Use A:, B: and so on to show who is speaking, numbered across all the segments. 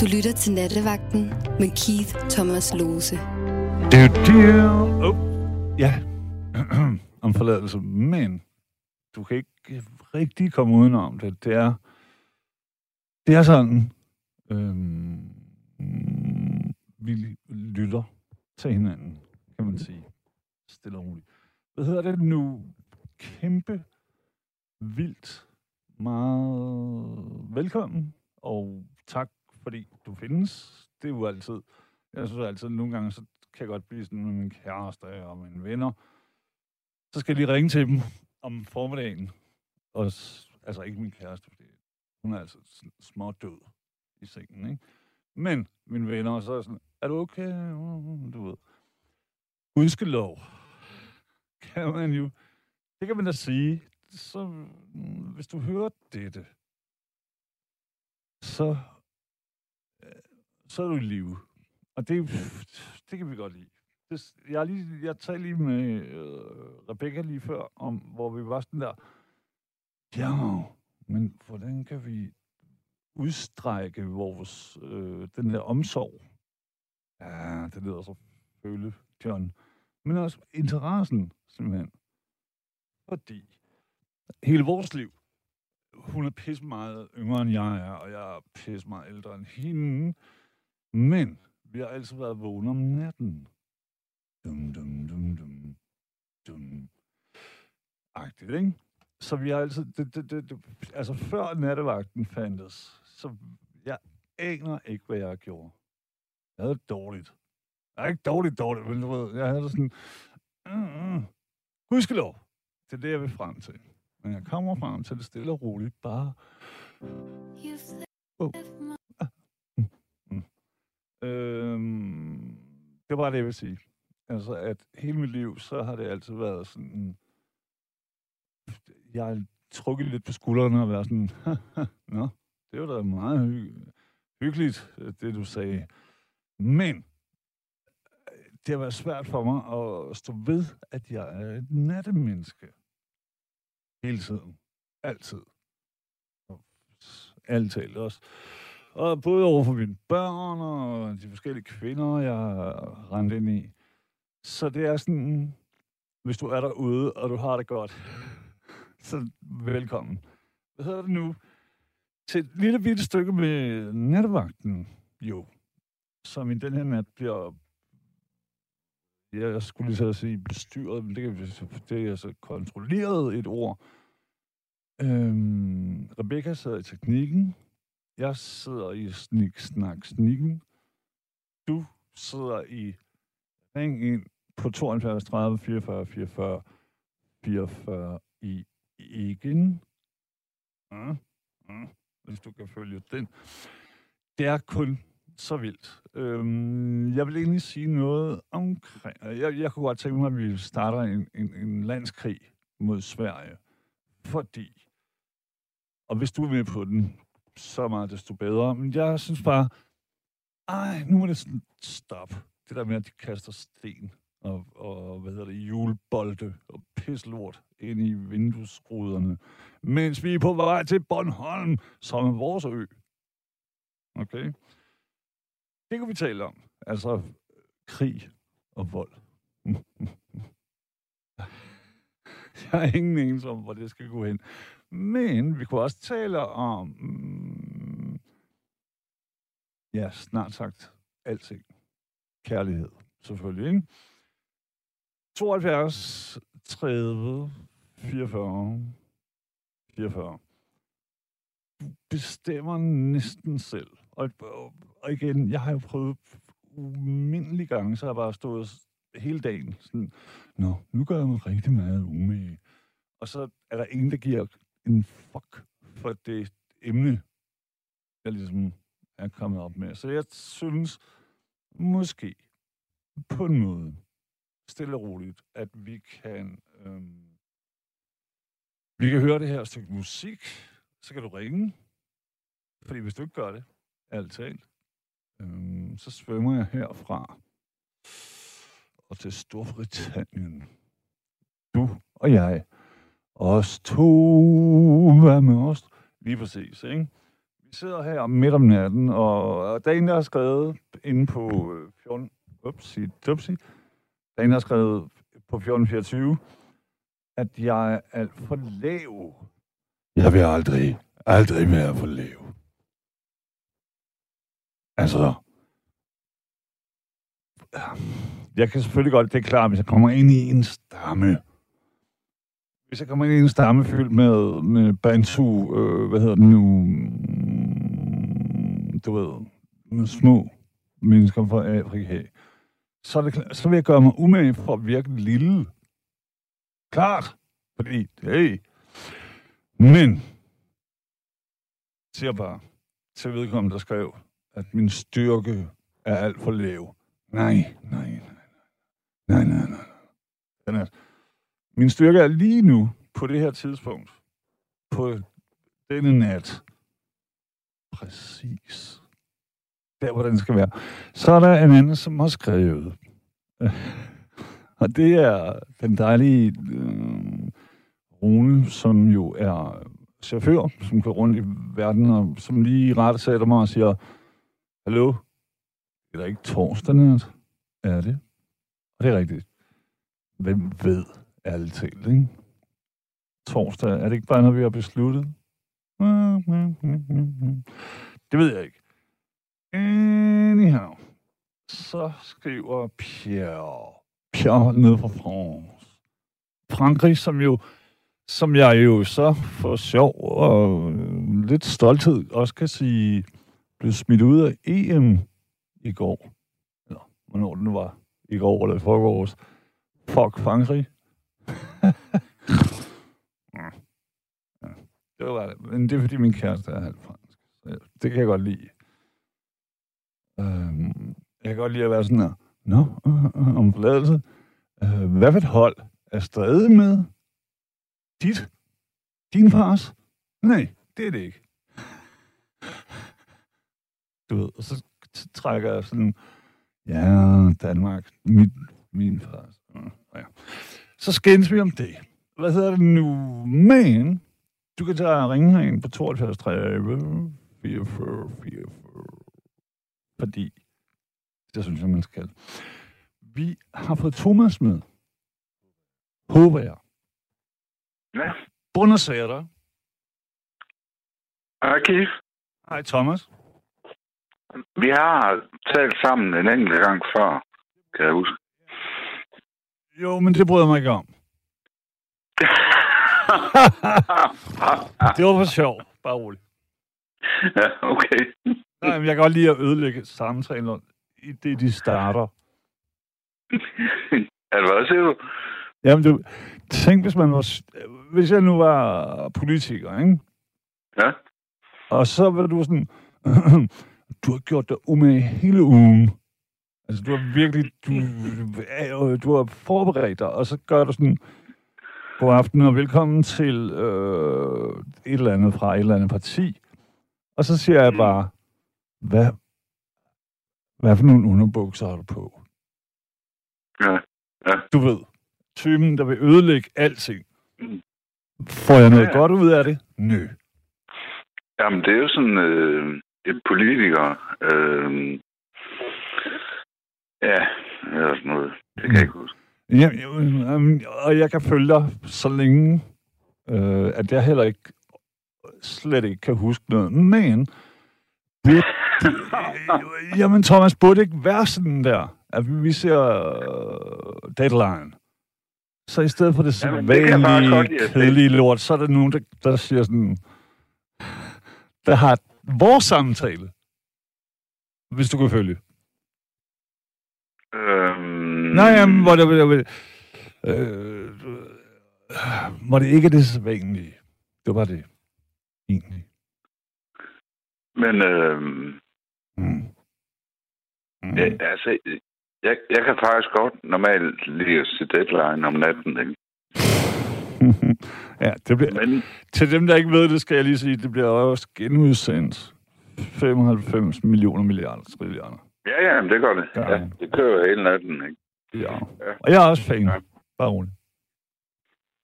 A: Du lytter til Nattevagten med Keith Thomas Lose.
B: Du, du. Oh, ja, om forladelse. Men du kan ikke rigtig komme udenom det. Det er, det er sådan, øhm, vi lytter til hinanden, kan man sige. Stille og roligt. Hvad hedder det nu? Kæmpe, vildt, meget velkommen, og tak fordi du findes. Det er jo altid, jeg synes altid, nogle gange, så kan jeg godt blive sådan med min kæreste og mine venner. Så skal jeg lige ringe til dem om formiddagen. Og, altså ikke min kæreste, fordi hun er altså små død i sengen, ikke? Men mine venner, så er sådan, er du okay? Du ved. Gudskelov. Kan man jo, det kan man da sige, så mm, hvis du hører dette, så, så er du i live. Og det, det kan vi godt lide. Det, jeg, lige, jeg talte lige med øh, Rebecca lige før, om, hvor vi var sådan der, ja, men hvordan kan vi udstrække vores, øh, den der omsorg? Ja, det lyder så føle, John. Men også interessen, simpelthen. Fordi hele vores liv, hun er pisse meget yngre end jeg er, og jeg er pisse meget ældre end hende. Men vi har altid været vågne om natten. Dum, dum, dum, dum, dum. Agtigt, ikke? Så vi har altid... Det, det, det, det, altså, før nattevagten fandtes, så jeg aner ikke, hvad jeg gjorde. Jeg havde det dårligt. Jeg er ikke dårligt, dårligt, men du ved, jeg havde det sådan... Mm, mm. Det er det, jeg vil frem til. Men jeg kommer frem til det stille og roligt. Bare... Oh. Øhm, det var det, jeg vil sige. Altså, at hele mit liv, så har det altid været sådan... Jeg har trukket lidt på skuldrene og været sådan... Nå, det var da meget hy- hyggeligt, det du sagde. Men det har været svært for mig at stå ved, at jeg er et nattemenneske. Hele tiden. Altid. Altid også. Og både over for mine børn og de forskellige kvinder, jeg har rendt ind i. Så det er sådan, hvis du er derude, og du har det godt, så velkommen. Hvad hedder det nu? Til et lille bitte stykke med nattevagten, jo, som i den her nat bliver jeg skulle lige så sige bestyret, men det, kan, det er altså kontrolleret et ord. Øhm, Rebecca sad i teknikken. Jeg sidder i snik, snak, snikken. Du sidder i ring ind på 72 30 44 44 44 i igen. Ja, ja, hvis du kan følge den. Det er kun så vildt. Øhm, jeg vil egentlig sige noget omkring... Jeg, jeg kunne godt tænke mig, at vi starter en, en, en landskrig mod Sverige. Fordi... Og hvis du er med på den, så meget desto bedre. Men jeg synes bare... Ej, nu må det sådan stop. Det der med, at de kaster sten og, og hvad hedder det, julebolde og pislort ind i vinduesruderne, mens vi er på vej til Bornholm, som er vores ø. Okay? Det kan vi tale om. Altså, krig og vold. Jeg har ingen anelse om, hvor det skal gå hen. Men vi kunne også tale om, mm, ja, snart sagt alting. Kærlighed, selvfølgelig, ikke? 72, 30, 44, 44. Du bestemmer næsten selv. Og, og, og igen, jeg har jo prøvet umindelige gange, så har jeg bare stået hele dagen sådan, Nå, nu gør jeg mig rigtig meget umage. Og så er der ingen, der giver en fuck for det emne, jeg ligesom er kommet op med. Så jeg synes måske på en måde, stille og roligt, at vi kan, øhm, vi kan høre det her stykke musik, så kan du ringe. Fordi hvis du ikke gør det, alt talt, øhm, så svømmer jeg herfra og til Storbritannien. Du og jeg. Os to, hvad med os? Lige præcis, ikke? vi sidder her midt om natten, og der er en, der har skrevet inde på øh, 14... Upsi, dupsi. Der er en, der har skrevet på 1424, at jeg er alt for lav. Jeg vil aldrig, aldrig være for lav. Altså, jeg kan selvfølgelig godt, det er klart, hvis jeg kommer ind i en stamme, hvis jeg kommer ind i en stamme fyldt med, med bantu, øh, hvad hedder det nu, mm, du ved, med små mennesker fra Afrika, så, det, så vil jeg gøre mig umage for at virke lille. Klart. Fordi, hey. Men, siger bare til vedkommende, der skrev, at min styrke er alt for lav. Nej, nej, nej, nej, nej, nej. Den er, min styrke er lige nu, på det her tidspunkt, på denne nat, præcis der, hvor den skal være. Så er der en anden, som har skrevet, og det er den dejlige øh, Rune, som jo er chauffør, som går rundt i verden, og som lige rette sætter mig og siger, Hallo? Det er da ikke torsdag nat? Er det? Og det er rigtigt. Hvem ved ærligt talt, ikke? Torsdag, er det ikke bare noget, vi har besluttet? Det ved jeg ikke. Anyhow. Så skriver Pierre. Pierre ned fra France. Frankrig, som jo som jeg jo så for sjov og øh, lidt stolthed også kan sige, blev smidt ud af EM i går. Eller hvornår det nu var. I går eller i forgårs. Fuck Frankrig. Det var det. Men det er fordi min kæreste er halvt fransk. Det kan jeg godt lide. Øhm, jeg kan godt lide at være sådan her. Nå, øh, øh, øh, om forladelse. Øh, hvad for et hold er stadig med? Dit? Din fars? Nej, det er det ikke. Du ved, og så trækker jeg sådan, ja, Danmark, min, min fars. Øh, ja. Så skændes vi om det. Hvad hedder det nu? Men, du kan tage og ringe herind på 72 30 44 44. Fordi, det synes jeg, man skal. Vi har fået Thomas med. Håber jeg.
C: Ja.
B: Buonasera.
C: Hej Keith.
B: Hej Thomas.
C: Vi har talt sammen en enkelt gang før, kan jeg huske.
B: Jo, men det bryder jeg mig ikke om. Det var for sjov. Bare roligt.
C: ja, okay.
B: Nej, men jeg kan godt lide at ødelægge samtalen i det, de starter.
C: Er hvad siger du?
B: Jamen, du, tænk, hvis man var... Hvis jeg nu var politiker, ikke?
C: Ja.
B: Og så var du sådan... du har gjort dig umage hele ugen. Altså, du har virkelig... Du, du, du har forberedt dig, og så gør du sådan... God aften og velkommen til øh, et eller andet fra et eller andet parti. Og så siger jeg bare, hvad, hvad for nogle underbukser har du på?
C: Ja.
B: Du ved, typen, der vil ødelægge alting.
C: Mm.
B: Får jeg noget
C: Ja, ja.
B: godt ud af det? Nø.
C: Jamen, det er jo sådan øh, et politiker. Øh, ja, eller sådan noget. Det kan jeg ikke huske.
B: Ja, jamen, og jeg kan følge dig så længe, øh, at jeg heller ikke slet ikke kan huske noget. Men, burde, det, jamen Thomas, burde ikke være sådan der, at vi ser øh, deadline? Så i stedet for det
C: Jamen,
B: sædvanlige,
C: at se.
B: kedelige lort, så er der nogen, der, der siger sådan, der har vores samtale, hvis du kan følge.
C: Øhm,
B: Nej, jamen, hvor det, hvor det, øh, hvor det ikke er det sædvanlige. Det var det. Egentlig.
C: Men øh,
B: Mm. Mm.
C: ja, altså, jeg, jeg kan faktisk godt normalt at se deadline om natten. Ikke?
B: ja, det bliver,
C: Men
B: til dem, der ikke ved det, skal jeg lige sige, det bliver også genudsendt. 95 millioner milliarder trilliarder.
C: Ja, ja, men det gør det.
B: Ja.
C: Ja, det kører hele natten. Ikke?
B: Ja.
C: Ja.
B: Og jeg er også fan.
C: Ja.
B: Bare roligt.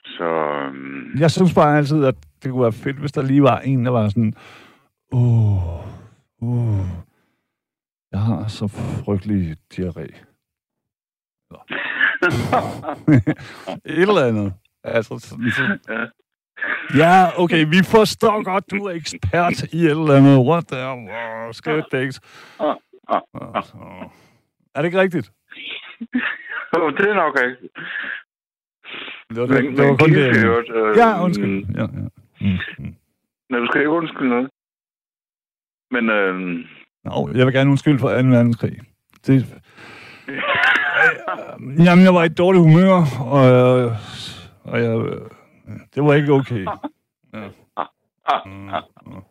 C: Så øhm,
B: Jeg synes bare altid, at det kunne være fedt, hvis der lige var en, der var sådan, Uh, uh. Jeg har så frygtelig diarré. Et eller andet. Altså, sådan, så...
C: Ja.
B: Okay, vi forstår godt, du er ekspert i et eller andet. What the hell? Skørt
C: Ah, ah,
B: Er det ikke rigtigt?
C: Jo, det er nok ikke.
B: Det var,
C: Men,
B: det, det var
C: men
B: kun det.
C: øh,
B: Ja, undskyld. Ja, ja. Mm, mm.
C: Nej, du skal ikke undskylde noget. Men øh,
B: Nå, jeg vil gerne undskylde for 2. verdenskrig. Det, jamen, jeg var i et dårligt humør, og, jeg, og jeg, det var ikke okay. Ja. Mm, mm. Jeg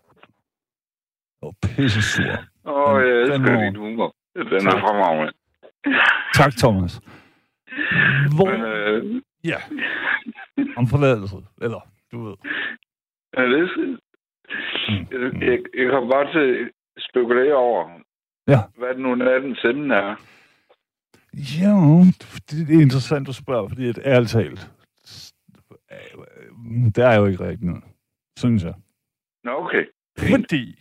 B: var pisse sur.
C: Åh, jeg
B: Den
C: elsker din humor. Den er
B: Tak.
C: fremragende.
B: Tak, Thomas. Hvor,
C: Men øh,
B: ja, om forladelse, eller du ved.
C: ja, det er,
B: Mm,
C: jeg, jeg, jeg kommer bare til at spekulere over,
B: Ja.
C: hvad det nu nattens emne er.
B: Ja, det, det er interessant at spørge, fordi et ærligt talt, det er jo ikke rigtigt noget, synes jeg.
C: Nå, okay.
B: Fordi,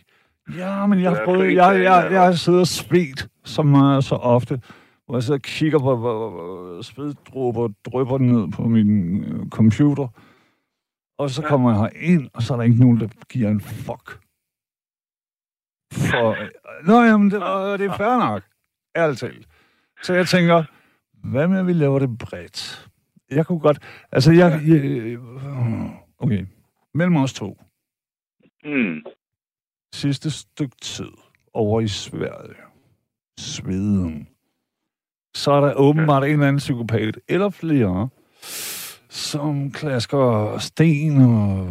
B: ja, men jeg har prøvet, jeg, jeg,
C: eller
B: jeg har siddet og svedt så meget, så ofte, hvor jeg sidder og kigger på, hvor hvor sveddråber drypper ned på min øh, computer, og så kommer jeg her ind, og så er der ikke nogen, der giver en fuck. For, nå, jamen, det, øh, det er fair nok, ærligt talt. Så jeg tænker, hvad med, at vi laver det bredt? Jeg kunne godt, altså jeg, jeg okay, mellem os to,
C: Hmm.
B: Sidste stykke tid over i Sverige, Sveden, så er der åbenbart en eller anden psykopat, eller flere, som klasker sten og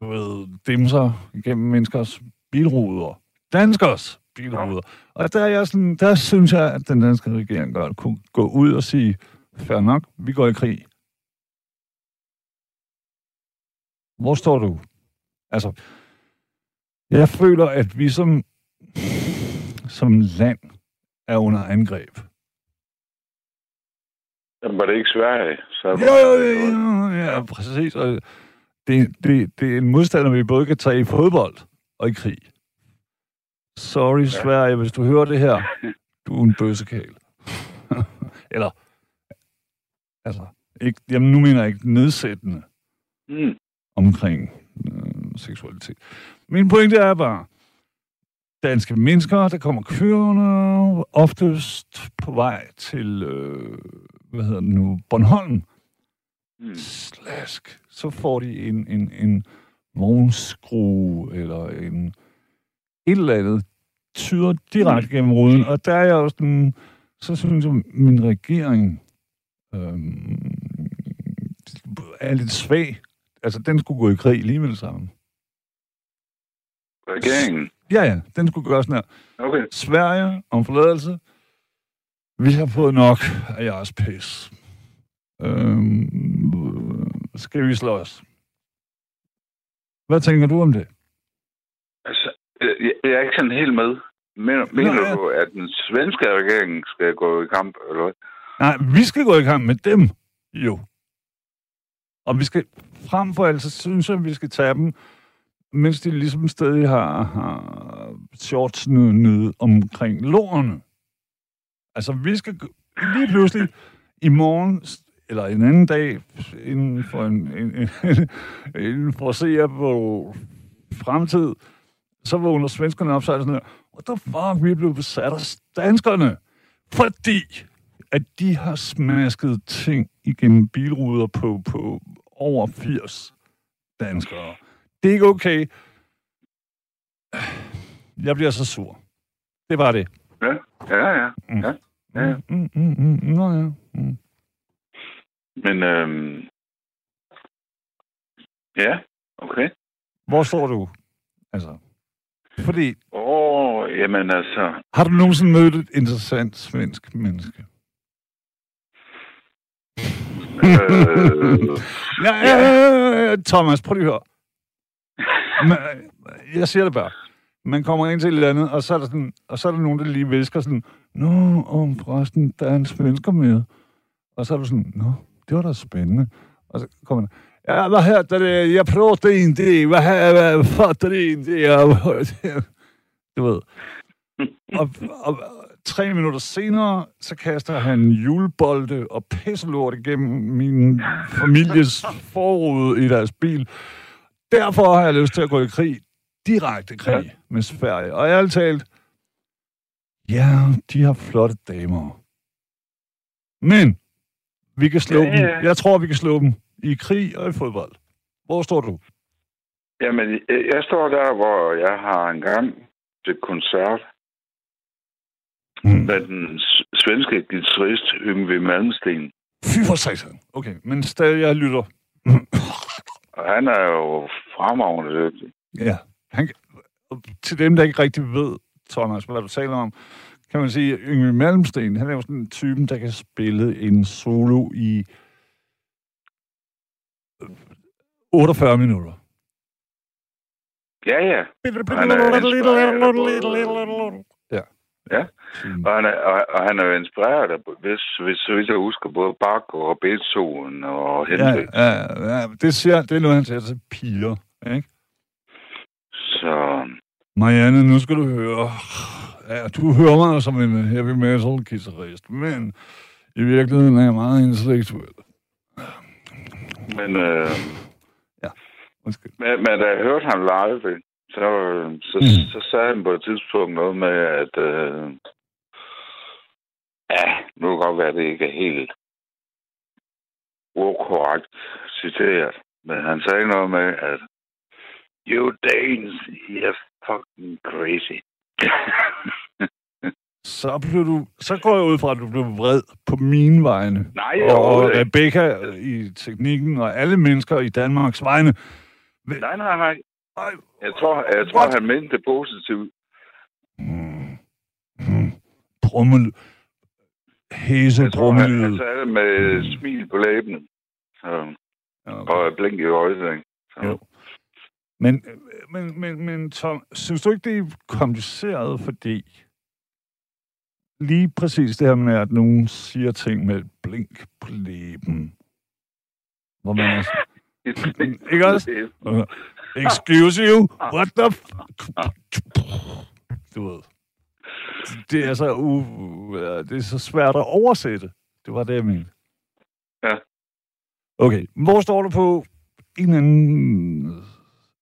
B: du ved, dimser gennem menneskers bilruder. Danskers bilruder. Og der, er jeg sådan, der synes jeg, at den danske regering godt kunne gå ud og sige, fair nok, vi går i krig. Hvor står du? Altså, jeg føler, at vi som, som land er under angreb.
C: Jamen, var det ikke Sverige? Så
B: Jo, jo, jo, jo, ja, præcis. Og det, det, det er en modstander, vi både kan tage i fodbold og i krig. Sorry, ja. Sverige, hvis du hører det her. Du er en bøssekæl. Eller, altså, ikke, jamen nu mener jeg ikke nedsættende
C: Hmm.
B: omkring øh, seksualitet. Min pointe er bare, danske mennesker, der kommer kørende, oftest på vej til, øh, hvad hedder det nu, Bornholm,
C: Hmm.
B: slask, så får de en, en, en vognskrue eller en et eller andet, tyder direkte gennem ruden, og der er jeg også sådan, så synes jeg, min regering øhm, er lidt svag. Altså, den skulle gå i krig lige med det samme.
C: Regeringen.
B: Ja, ja, den skulle gøre sådan her.
C: Okay.
B: Sverige om forladelse. Vi har fået nok af jeres pis. Øhm, skal vi slås? Hvad tænker du om det?
C: Altså, jeg, jeg er ikke sådan helt med. Mener, mener
B: ja.
C: du, at den svenske regering skal gå i kamp, eller hvad?
B: Nej, vi skal gå i kamp med dem, jo. Og vi skal, frem for alt, så synes jeg, at vi skal tage dem, mens de ligesom stadig har, har shorts nede omkring lårene. Altså, vi skal lige pludselig i morgen, eller en anden dag, inden for, en, en, en, inden for at se på fremtid, så vågner svenskerne op, så er det sådan her, what the fuck, vi er blevet besat af danskerne. Fordi at de har smasket ting igennem bilruder på, på over 80 danskere. Det er ikke okay. Jeg bliver så sur. Det var det.
C: Ja, ja, ja.
B: Mm.
C: ja. ja, ja.
B: Mm, mm, mm, mm. Nå ja. Mm.
C: Men, øhm... Ja, okay.
B: Hvor står du? Altså, fordi,
C: Åh, oh, jamen altså...
B: har du nogensinde mødt et interessant svensk menneske?
C: Øh,
B: Ja, ja, ja, ja, Thomas, prøv lige at høre. Men, øh, jeg siger det bare. Man kommer ind til et eller andet, og så er der, sådan, og så er der nogen, der lige visker sådan, Nå, om forresten, der er en svensker med. Og så er du sådan, Nå, det var da spændende. Og så kommer Ja, vad heter det? Jag pratar inte det. Vad, he- vad fattar det inte? Jag, du ved. Og, og tre minutter senere, så kaster han julebolde og pisselort igennem min families forrude i deres bil. Derfor har jeg lyst til at gå i krig. Direkte krig ja. med Sverige. Og ærligt talt, ja, de har flotte damer. Men vi kan slå
C: Ja,
B: dem.
C: ja.
B: Jeg tror, vi kan slå dem i krig og i fodbold. Hvor står du?
C: Jamen, jeg jeg står der, hvor jeg har en gang til koncert
B: Mm.
C: med den svenske guitarist Yngve Malmsten.
B: Fy for satan. Okay, men stadig jeg lytter.
C: Og han er jo fremragende dygtig.
B: Ja. Han, til dem, der ikke rigtig ved, Thomas, hvad du taler om, kan man sige, at Yngve Malmsten, han er jo sådan en typen, der kan spille en solo i øh, 48 minutter.
C: Ja, ja. Er.
B: Ja.
C: Ja.
B: Mm.
C: Og han er, og, og han er jo inspireret af, hvis, hvis, vidt jeg husker, både Bach og Beethoven og
B: Ja,
C: Hendrix.
B: ja, ja, det, siger, det er noget, han siger til piger. Ikke?
C: Så
B: Marianne, nu skal du høre. Ja, du hører mig som en heavy metal guitarist, men i virkeligheden er jeg meget intellektuel.
C: Men, øh,
B: Undskyld.
C: men, men da jeg hørte ham live, så, så,
B: mm.
C: så sagde han på et tidspunkt noget med, at øh, ja, nu kan det godt være, at det ikke er helt ukorrekt citeret, men han sagde noget med, at you Danes, you're fucking crazy.
B: Så, blev du, så går jeg ud fra, at du blev vred på mine vegne.
C: Nej,
B: Og
C: overhovedet ikke.
B: Rebecca i teknikken, og alle mennesker i Danmarks vegne.
C: Nej, nej, nej.
B: Ej,
C: Jeg tror, jeg tror
B: What?
C: han mente det positivt.
B: mm, mm, brummel. Hæse
C: Jeg tror, han, han
B: brummelyd.
C: sagde det med et smil på læben. Så, og et blink i øjet, ikke? Så,
B: Jo. Men, men, men, men Tom, synes du ikke, det er kompliceret, fordi lige præcis det her med, at nogen siger ting med et blink på læben, hvor man sådan, Ikke også? Excuse you? What the f- Du ved. Det er så, u- ja, det er så svært at oversætte. Det var det, jeg mente.
C: Ja.
B: Okay, hvor står du på en anden,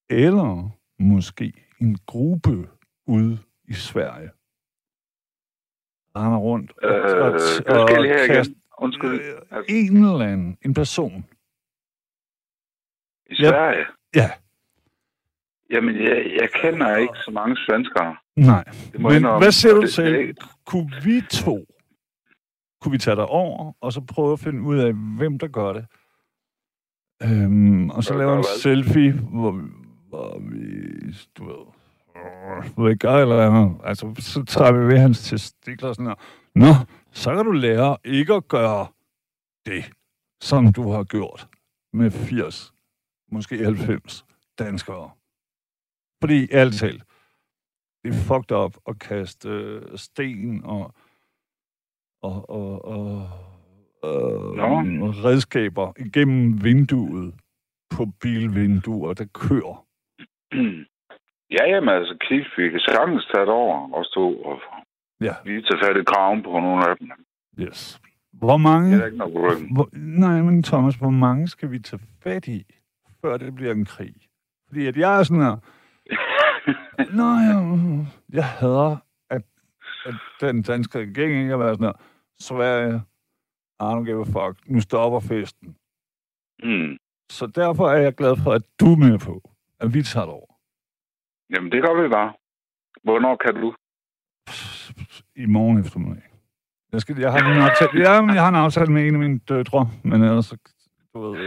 B: eller måske en gruppe ude i Sverige? Render rundt og,
C: Øh,
B: og, kaster-
C: igen. Undskyld.
B: Øh, en eller anden, en person.
C: I Sverige?
B: Ja,
C: Jamen, jeg, jeg kender ikke så mange svenskere.
B: nej.
C: Det må
B: Men
C: indrømme.
B: hvad siger du til,
C: det-
B: kunne vi to, kunne vi tage dig over, og så prøve at finde ud af, hvem der gør det? Øhm, og så
C: Hvad
B: lave
C: gør
B: en
C: hvad?
B: selfie, hvor, hvor vi, du ved, hvor vi gør et eller andet. Altså, så tager vi ved hans testikler og sådan her. Nå, så kan du lære ikke at gøre det, som du har gjort med 80, måske 90 danskere. Fordi, ærligt talt, det er fucked up at kaste øh, sten og, og, og, og,
C: Nå.
B: og redskaber igennem vinduet på bilvinduer, der kører.
C: Ja, jamen, altså, Cliff, vi kan sagtens tage det over og stå og
B: Ja.
C: lige tage fat i kraven på nogle af dem.
B: Yes. Hvor mange...
C: Det er ikke noget.
B: Hvor, nej, men Thomas, hvor mange skal vi tage fat i, før det bliver en krig? Fordi at jeg er sådan her... Nå, jeg, jeg hader, at, at den danske regering ikke har været sådan her. Sverige, I don't give a fuck. Nu stopper festen.
C: Mm.
B: Så derfor er jeg glad for, at du er med på, at vi tager det over.
C: Jamen, det gør vi bare. Hvornår kan du?
B: I morgen eftermiddag. Jeg, skal, jeg, har en aftale, ja, men jeg har en aftale med en af mine døtre, men ellers, du ved,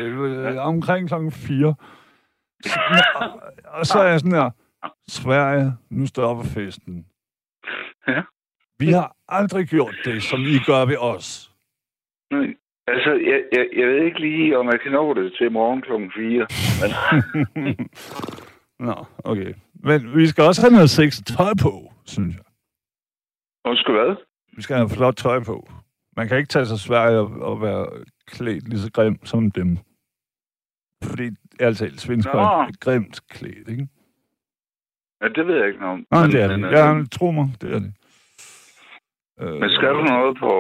B: øh, omkring klokken 4. Så, og, og så er jeg sådan her, Sverige, nu stopper festen.
C: Ja.
B: Vi har aldrig gjort det, som I gør ved os.
C: Nej. Altså, jeg, jeg, jeg ved ikke lige, om jeg kan nå det til morgen klokken 4. Men
B: Nå, okay. Men vi skal også have noget sex tøj på, synes jeg.
C: undskyld hvad?
B: Vi skal have flot tøj på. Man kan ikke tage sig Sverige og, og være klædt lige så grim som dem. Fordi, altså, svensker
C: Nå.
B: er grimt klædt, ikke?
C: Ja, det ved jeg ikke noget om.
B: Nej,
C: Men-
B: det er
C: men,
B: det.
C: øh,
B: Ja, tro mig, det er det. Øh,
C: Men skal du noget på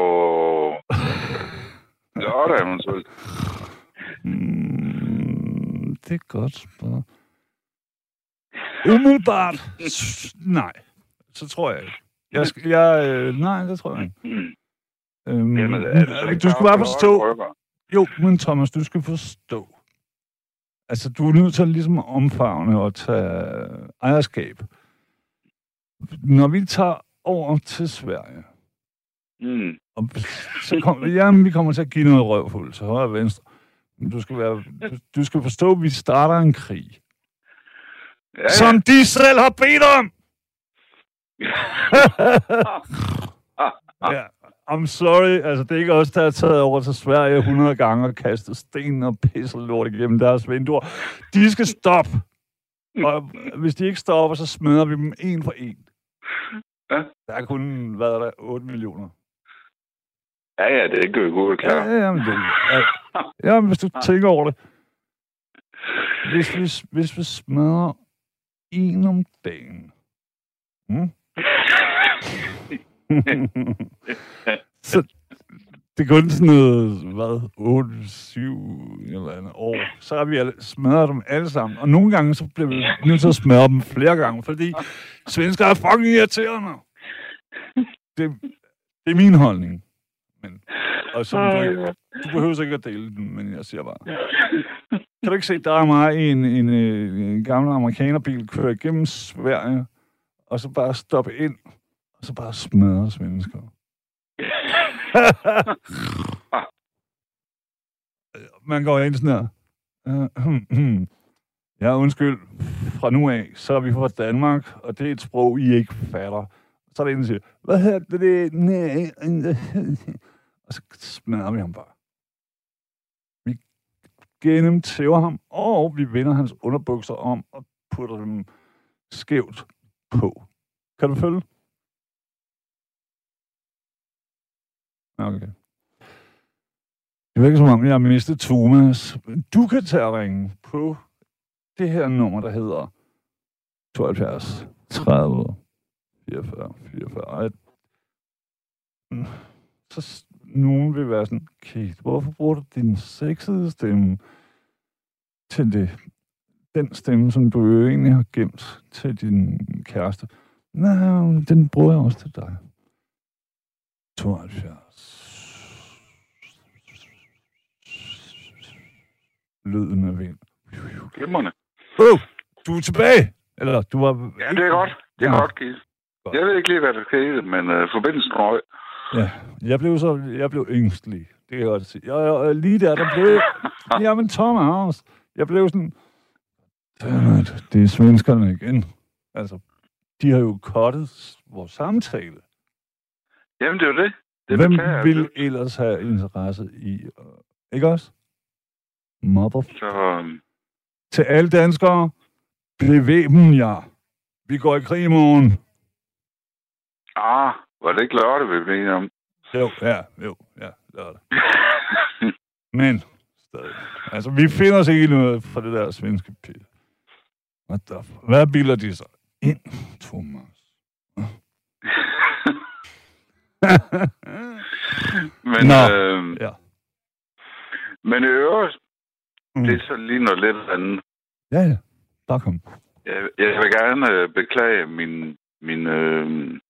C: lørdag eventuelt?
B: Mm, det er godt spørgsmål. Umiddelbart, nej. Så tror jeg ikke. Jeg skal, jeg, øh, nej, det tror jeg ikke.
C: Mm.
B: Øhm,
C: Jamen, er det ikke
B: du skal
C: bare
B: bare
C: for
B: forstå, jo, men Thomas, du skal forstå. Altså, du er nødt til ligesom omfavne og tage ejerskab. Når vi tager over til Sverige,
C: Mm.
B: og så kom, jamen, vi kommer til at give noget røvfuld til højre og venstre. Men Du skal, være, du, du skal forstå, at vi starter en krig.
C: Ja,
B: Ja, som de selv har bedt om! ja, I'm sorry. Altså, det er ikke os, der har taget over til Sverige 100 gange og kastet sten og pisset lort igennem deres vinduer. De skal stoppe. Og hvis de ikke stopper, så smadrer vi dem en for en.
C: Ja.
B: Der er kun, hvad er der, 8 millioner.
C: ja, ja, det er ikke godt
B: Ja,
C: klar.
B: ja, jamen, det, ja, ja, men hvis du tænker over det. Hvis vi, hvis vi smadrer en om dagen. Hmm? så det er kun sådan noget, hvad, 8, 7 eller andet år. Så har vi alle, smadret dem alle sammen. Og nogle gange, så bliver vi nødt til at smadre dem flere gange, fordi svensker er fucking irriterende. Det, det er min holdning. Men, og som du, ikke, du behøver ikke at dele den, men jeg siger bare. Kan du ikke se, der er mig en, en, øh, en gammel amerikanerbil kører igennem Sverige, og så bare stoppe ind, så bare smadre svensker. Man går ind sådan her. Øh, ja, undskyld. Fra nu af, så er vi fra Danmark, og det er et sprog, I ikke fatter. Så er der en, der siger, hvad hedder det? Nej. Og så smadrer vi ham bare. Vi gennemtæver ham, og vi vender hans underbukser om og putter dem skævt på. Kan du følge? Okay. Det virker som om, jeg har mistet Thomas. Du kan tage og ringe på det her nummer, der hedder 72 30 44 44. Så nogen vil være sådan, Kate, hvorfor bruger du din sexede stemme til det? Den stemme, som du jo egentlig har gemt til din kæreste. Nej, den bruger jeg også til dig. 72. Lyden af vind.
C: Glimrende.
B: Oh, du er tilbage! Eller, du var...
C: Ja, det er godt. Det er
B: Ja.
C: godt.
B: Godt.
C: Jeg ved ikke lige, hvad der skete, men uh, forbindelsen røg.
B: Ja, jeg blev så... Jeg blev ængstelig. Det kan jeg godt sige. Jeg, jeg, lige der, der blev... Jamen, Thomas, jeg blev sådan... Dammit, det er svenskerne igen. Altså, de har jo kottet vores samtale.
C: Jamen, det er jo det. Det
B: Hvem
C: beklager
B: vil ellers have interesse i... øh, Ikke også? Mother...
C: Så, um,
B: Til alle danskere, bevæb dem. Vi går i krig i morgen.
C: ah, var det ikke lørdag, vi blev om?
B: Jo, ja, jo, ja, det det. Men, stadig. Altså, vi finder os ikke noget fra det der svenske pil. What the fuck? Hvad bilder de sig? Ind, Thomas.
C: Men,
B: Nå.
C: øh,
B: Ja.
C: men i øvrigt,
B: Mm.
C: det er så lige noget lidt andet.
B: Ja, ja. Bare kom.
C: Jeg, jeg vil gerne øh, beklage min, min øh,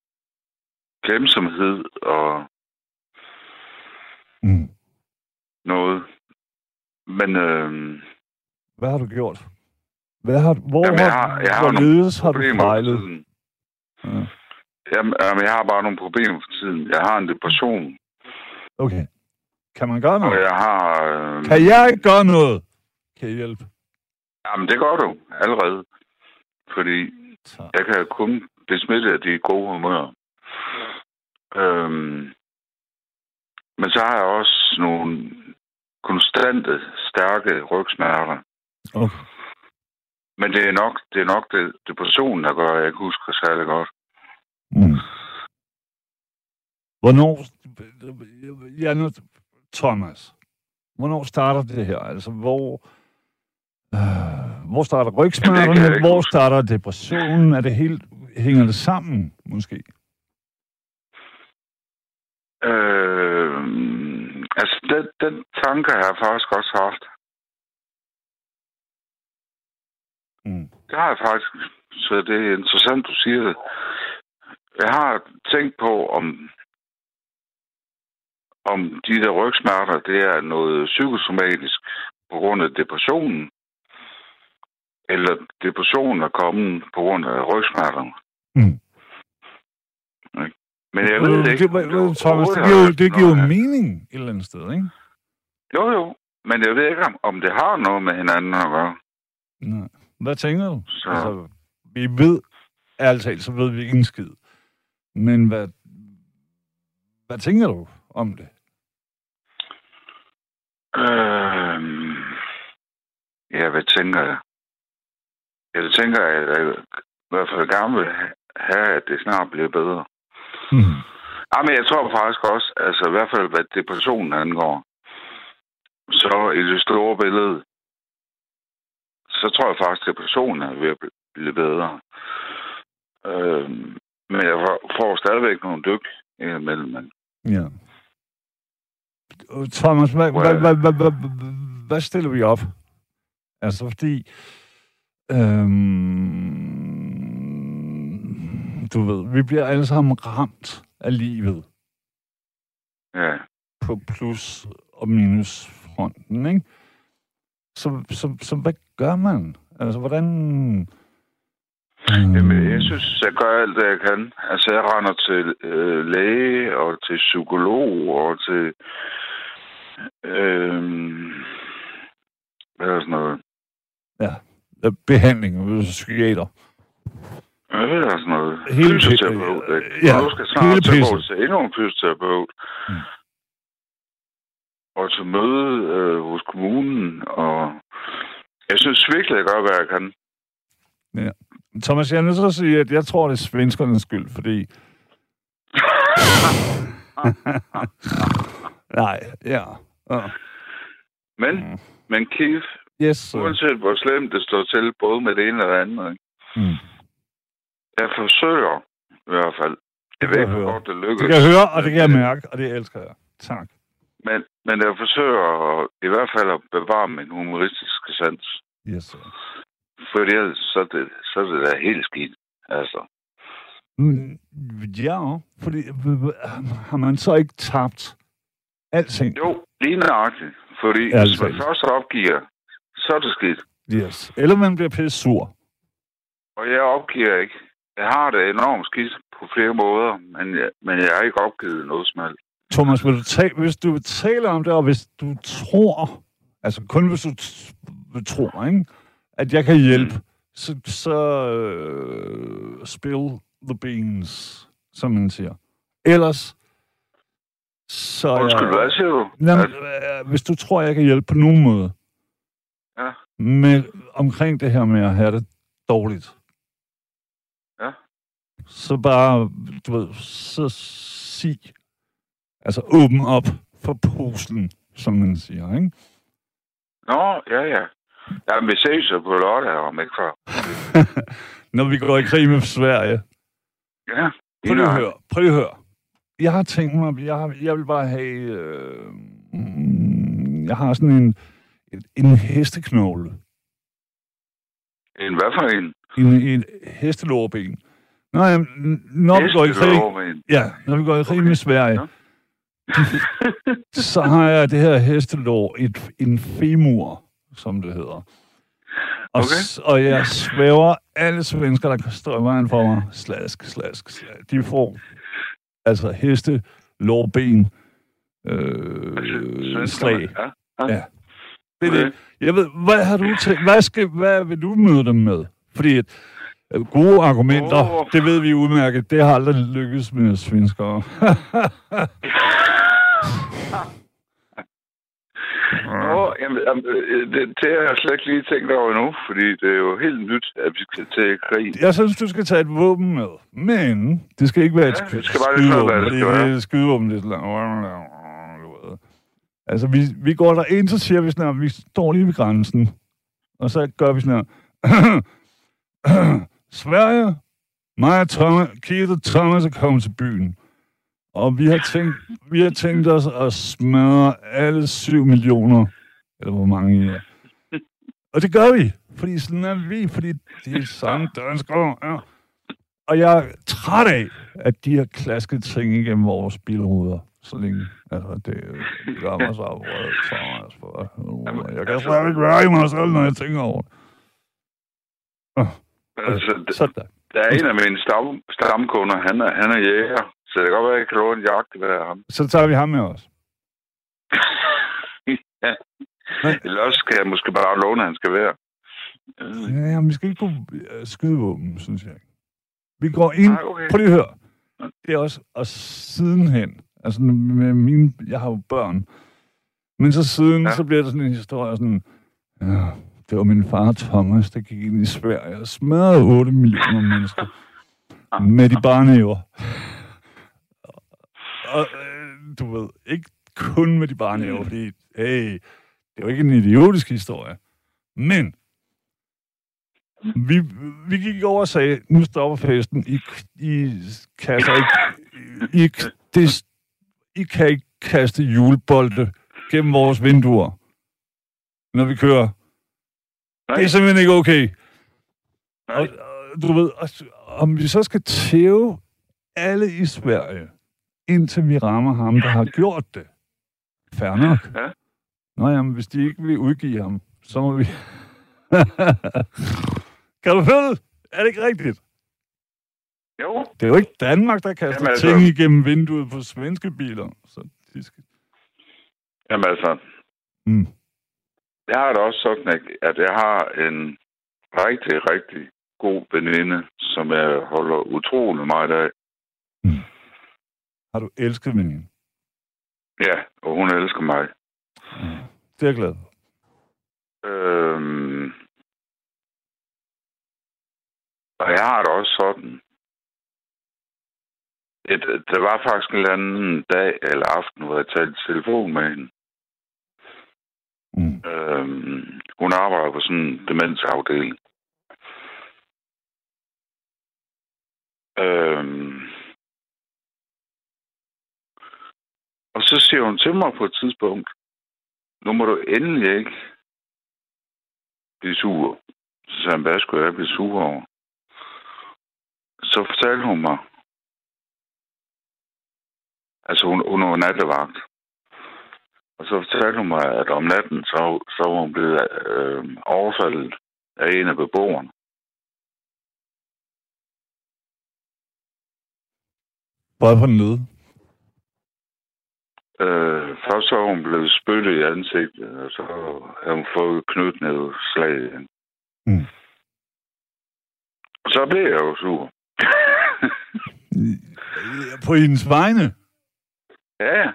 C: glemsomhed og
B: Mm.
C: noget. Men øh,
B: Hvad har du gjort? Hvad har, hvor
C: Jamen, jeg
B: har,
C: har- jeg har
B: hvorledes har du fejlet? Ja.
C: Jamen, jamen, jeg har bare nogle problemer for tiden. Jeg har en depression,
B: Okay. Kan man gøre
C: og
B: noget?
C: jeg har... Øh,
B: Kan jeg ikke gøre noget? Kan jeg hjælpe?
C: Jamen, det gør du allerede. Fordi
B: Så.
C: jeg kan kun blive smittet af de gode humør. Øhm, men så har jeg også nogle konstante, stærke rygsmerter.
B: Okay.
C: Men det er nok, det er nok det, depressionen, der gør, at jeg ikke husker særlig godt.
B: Mm. Hvornår... Er nødt... Thomas, hvornår starter det her? Altså, hvor... Øh, hvor starter
C: Jamen,
B: rygsmerterne?
C: ikke
B: Hvor starter depressionen? Er det helt... Hænger det sammen, måske?
C: Øh, altså, den, den tanke har jeg faktisk også haft.
B: Mm.
C: Det har jeg faktisk. Så det er interessant, du siger det. Jeg har tænkt på, om, om de der rygsmerter, det er noget psykosomatisk på grund af depressionen, eller depressionen er kommet på grund af rygsmerterne.
B: Mm.
C: Men jeg ved det ikke.
B: Det, det, Thomas, det giver, det giver jo mening et eller andet sted, ikke?
C: Jo, jo. Men jeg ved ikke, om, om det har noget med hinanden at gøre.
B: Nej. Hvad tænker du?
C: Så.
B: Altså, vi ved, ærligt talt, så ved vi ikke en skid. Men hvad, hvad tænker du om det?
C: Øh, ja, hvad tænker jeg? Jeg tænker, at jeg i hvert fald gerne vil have, at det snart bliver bedre.
B: Mm.
C: Ja, men jeg tror faktisk også, altså i hvert fald, hvad depressionen angår, så i det store billede, så tror jeg faktisk, at depressionen er ved at blive bedre. Øh, men jeg får- stadigvæk nogle dyk imellem. Men
B: Ja. Thomas, hvad, hvad, hvad, hvad, hvad, hvad, stiller vi op? Altså, fordi... Øhm, du ved, vi bliver alle sammen ramt af livet
C: ja,
B: på plus- og minusfronten, ikke? Så, så, så hvad gør man? Altså, hvordan...
C: Jamen, jeg synes, jeg gør alt det, jeg kan. Altså, jeg render til øh, læge og til psykolog og til... Øh, hvad er sådan noget?
B: Øh, behandling hos psykiater.
C: Hvad er sådan noget?
B: Hele
C: fysioterapeut, ikke?
B: ja,
C: Og nu skal snart til til endnu en fysioterapeut.
B: Mm.
C: Og til møde øh, hos kommunen, og jeg synes virkelig, jeg gør, hvad jeg kan.
B: Thomas, jeg er nødt til at sige, at jeg tror, det er svenskernes skyld, fordi... Nej, ja. Uh.
C: Men,
B: Mm.
C: men Keith,
B: Yes, sir.
C: uanset hvor slemt det står til, både med det ene og det andet, ikke?
B: Mm.
C: jeg forsøger i hvert fald. Jeg
B: kan
C: ved
B: jeg
C: ikke, hvor
B: høre.
C: godt det lykkes.
B: Det kan jeg høre, og det kan jeg mærke, og det elsker jeg. Tak.
C: Men, men jeg forsøger at, i hvert fald at bevare min humoristiske sans.
B: Yes, sir.
C: Fordi ellers så er det, så er det da helt skidt. Altså.
B: Mm, ja, fordi har man så ikke tabt alting?
C: Jo, lige nøjagtigt. Fordi
B: Ja,
C: hvis man først opgiver, så er det skidt.
B: Yes. Eller man bliver pisse sur.
C: Og jeg opgiver ikke. Jeg har det enormt skidt på flere måder, men jeg, men jeg har ikke opgivet noget som helst.
B: Thomas, vil du tale, hvis du taler om det, og hvis du tror, altså kun hvis du tror, ikke, at jeg kan hjælpe,
C: Mm.
B: så, så øh, spill the beans, som man siger. Ellers, så...
C: Undskyld, hvad siger du?
B: Jamen, øh, hvis du tror, jeg kan hjælpe på nogen måde,
C: Ja.
B: med, omkring det her med at have det dårligt,
C: Ja.
B: så bare, du ved, så sig, altså åbn op for posen, som man siger, ikke?
C: Nå, ja, ja. Ja, vi ses jo på lørdag om ikke før.
B: Når vi går i krig med Sverige.
C: Ja,
B: Prøv lige at høre, prøv lige at høre. Jeg har tænkt mig, jeg, har, jeg vil bare have, øh, jeg har sådan en, en, en hesteknogle.
C: En hvad for en?
B: En, en hestelårben. Nå, jamen, når vi går i krig, ja, når vi går i krig med Sverige,
C: Ja.
B: så har jeg det her hestelår, et, en femur, som det hedder. Og,
C: Okay.
B: s- og jeg svæver alle svensker, der kan stå i vejen for mig, slask, slask, slask. De får altså heste, lårben, øh,
C: Svenskerne,
B: slag.
C: Ja.
B: Ja. Det er
C: Okay.
B: det. Jeg ved, hvad har du tænkt? Hvad, skal, hvad vil du møde dem med? Fordi at, øh, gode argumenter, oh. det ved vi udmærket, det har aldrig lykkes med svenskere.
C: Nå, jamen, øh, det, det har jeg slet ikke lige tænkt over endnu, fordi det er jo helt nyt, at vi skal til krig.
B: Jeg synes, du skal tage et våben med. Men det skal ikke være et
C: Ja, det skal bare lige være, det skal være.
B: det er skydevåben, det er. Altså, vi, vi går der ind, så siger vi sådan, at vi står lige ved grænsen. Og så gør vi sådan her. Sverige, mig og Thomas, Keith og Thomas er kommet til byen. Og vi har tænkt, vi har tænkt os at smadre alle 7 millioner, eller hvor mange I er. Og det gør vi, fordi sådan er vi, fordi det er samme danskere. Ja. Og jeg er træt af, at de har klasket ting igennem vores bilruder så længe. Altså, det, det gør mig så. Så, altså, jeg kan slet ikke være i mig selv, når jeg tænker over det.
C: Altså,
B: sådan.
C: der er en af mine stam, stamkunder, han er, han er jæger. Så det kan godt være, at jeg kan låne en jagtgevær af ham.
B: Så tager vi ham med os.
C: ja.
B: Men-
C: Eller også skal jeg måske bare låne. Jeg ved ikke.
B: Ja, jamen, vi skal ikke på øh, skydevåben, synes jeg. Vi går ind...
C: Nej, okay.
B: Prøv lige at høre. Det er også... Og sidenhen... Altså, med mine... Jeg har jo børn. Men så siden, ja. Så bliver der sådan en historie sådan... Ja, det var min far Thomas, der gik ind i Sverige og smadrede 8 millioner mennesker med de barnæver. Og øh, du ved, ikke kun med de barnæver, fordi, hey, det er jo ikke en idiotisk historie. Men vi, vi gik over og sagde, nu stopper festen. I, I kan altså ikke... I, det, I kan ikke kaste julebolde gennem vores vinduer, når vi kører.
C: Nej,
B: Det er simpelthen ikke okay.
C: nej.
B: Og, og, du ved, og, om vi så skal tæve alle i Sverige, indtil vi rammer ham, der har gjort det. Fair nok.
C: Ja.
B: Nå jamen, hvis de ikke vil udgive ham, så må vi... kan du følge? det? Er det ikke rigtigt?
C: Jo,
B: Det er jo ikke Danmark, der kaster
C: Jamen, altså-
B: ting igennem vinduet på svenske biler. Så de skal...
C: jamen altså,
B: Mm.
C: jeg har det også sådan, at- jeg har en rigtig, rigtig god veninde, som jeg holder utrolig meget af.
B: Har du elsket veninde?
C: Ja, og hun elsker mig.
B: Det er jeg glad for.
C: Øhm, og jeg har det også sådan. Et, der var faktisk en eller anden dag eller aften, hvor jeg talte i telefon med hende.
B: Mm.
C: Øhm, hun arbejder på sådan en demensafdeling. Øhm, og så siger hun til mig på et tidspunkt, nu må du endelig ikke blive sur. Så sagde han, hvad skulle jeg blive sur over? Så fortalte hun mig, altså hun, hun var nattevagt, og så fortalte hun mig, at om natten, så, så var hun blevet øh, overfaldet af en af beboerne.
B: Bare på den lyde.
C: Øh, først så var hun blevet spyttet i ansigtet, og så havde hun fået knytnæveslag igen.
B: Mm.
C: Så blev jeg jo sur.
B: På hendes vegne?
C: ja,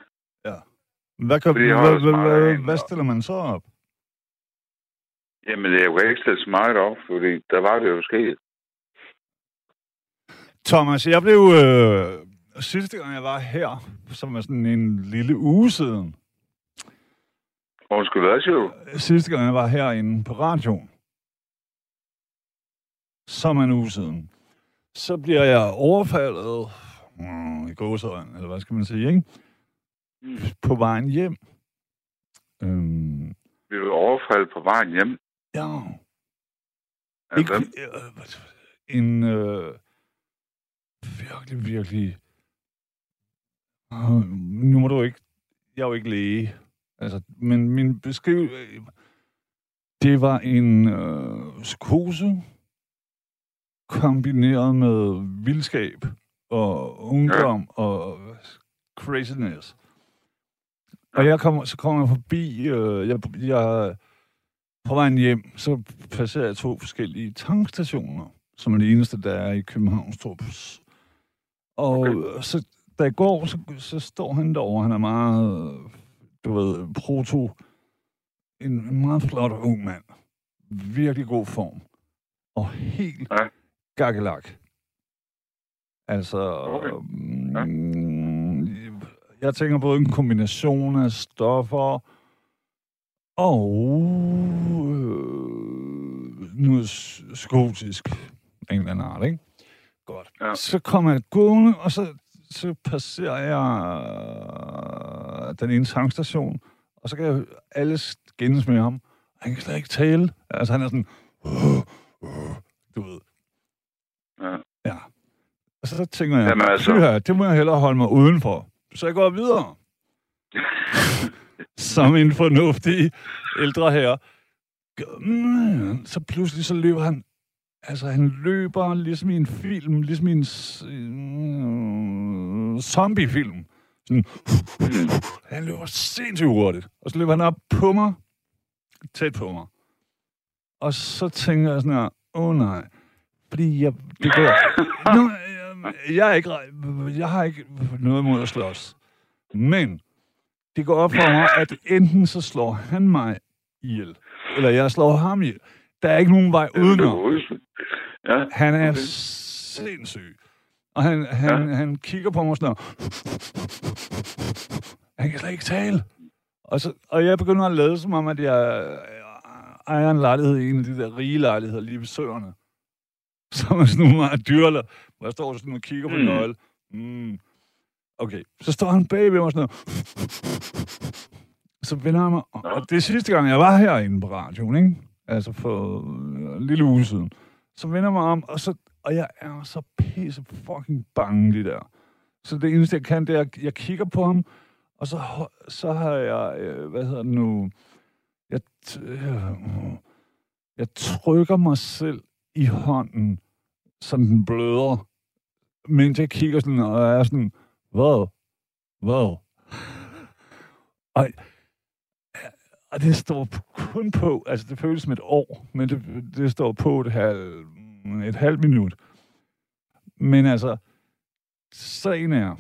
B: Hvad, kan, hvad, hvad, hvad, hvad stiller man så op?
C: jamen jeg kunne ikke stille så meget op, fordi der var det jo sket.
B: Thomas, jeg blev... Øh, sidste gang, jeg var her, som er sådan en lille uge siden,
C: Undskyld, hvad siger du?
B: sidste gang, jeg var herinde på radioen, som en uge siden, så bliver jeg overfaldet mm, i gåsøjne, eller hvad skal man sige, ikke?
C: Mm.
B: På vejen hjem. Øhm,
C: Vi blev overfaldet på vejen hjem.
B: ja, ikke, øh, en øh, virkelig, virkelig... Øh, nu må du ikke... Jeg er jo ikke læge. Altså, men min beskriv... Det var en øh, psykose kombineret med vildskab og ungdom ja. og craziness. Og jeg kommer, så kommer jeg forbi, øh, jeg, jeg, på vejen hjem, så passerer jeg to forskellige tankstationer, som er det eneste, der er i Københavns Torps. Og okay. så, da jeg går, så, så står han derovre, han er meget, du ved, proto, en, meget flot ung mand. Virkelig god form. Og helt
C: Ja.
B: gakkelak. Altså,
C: Okay.
B: mm, jeg tænker både en kombination af stoffer og øh, noget skotisk en eller anden art, ikke? Godt.
C: Ja.
B: Så kommer jeg gående, og så, så passerer jeg øh, den ene tankstation, og så kan jeg alle skændes med ham. Han kan slet ikke tale. Altså, han er sådan... Uh, uh, du ved.
C: Ja.
B: Ja. Og så tænker jeg,
C: Jamen, altså-
B: altså... det må jeg hellere holde mig udenfor. Så jeg går videre. Som en fornuftig ældre herre. Så pludselig så løber han... Altså, han løber ligesom i en film, ligesom i en mm, zombiefilm. Sådan, han løber sindssygt hurtigt. Og så løber han op på mig, tæt på mig. Og så tænker jeg sådan her, åh oh, nej. Fordi jeg... Det går, nu, jeg, jeg, er ikke, jeg har ikke noget imod at slås. Men det går op for mig, at enten så slår han mig ihjel, eller jeg slår ham ihjel. Der er ikke nogen vej udenom.
C: Ja,
B: Han er
C: okay.
B: sindssyg. Og han, han, ja. han kigger på mig sådan her. Han kan slet ikke tale. Og, så, og jeg begynder at lade som om, at jeg ejer en lejlighed i en af de der rige lejligheder lige ved søerne. Som er sådan nogle meget dyrler, hvor jeg står sådan og kigger på
C: Mm.
B: nøgle. Mm. Okay, så står han bag ved mig sådan her. Så vender jeg mig, og- og det er sidste gang, jeg var herinde på radioen, ikke? Altså for en lille uge siden. Så vender jeg mig om, og, så, og jeg er så pisse fucking bange lige der. Så det eneste, jeg kan, det er, at jeg kigger på ham, og så, så har jeg, øh, hvad hedder det nu, jeg, øh, jeg trykker mig selv i hånden, så den bløder, mens jeg kigger sådan, og jeg er sådan, hvad? Hvad? Og, og det står kun på, altså det føles som et år, men det, det står på et halvt et halvt minut. Men altså, sagen er,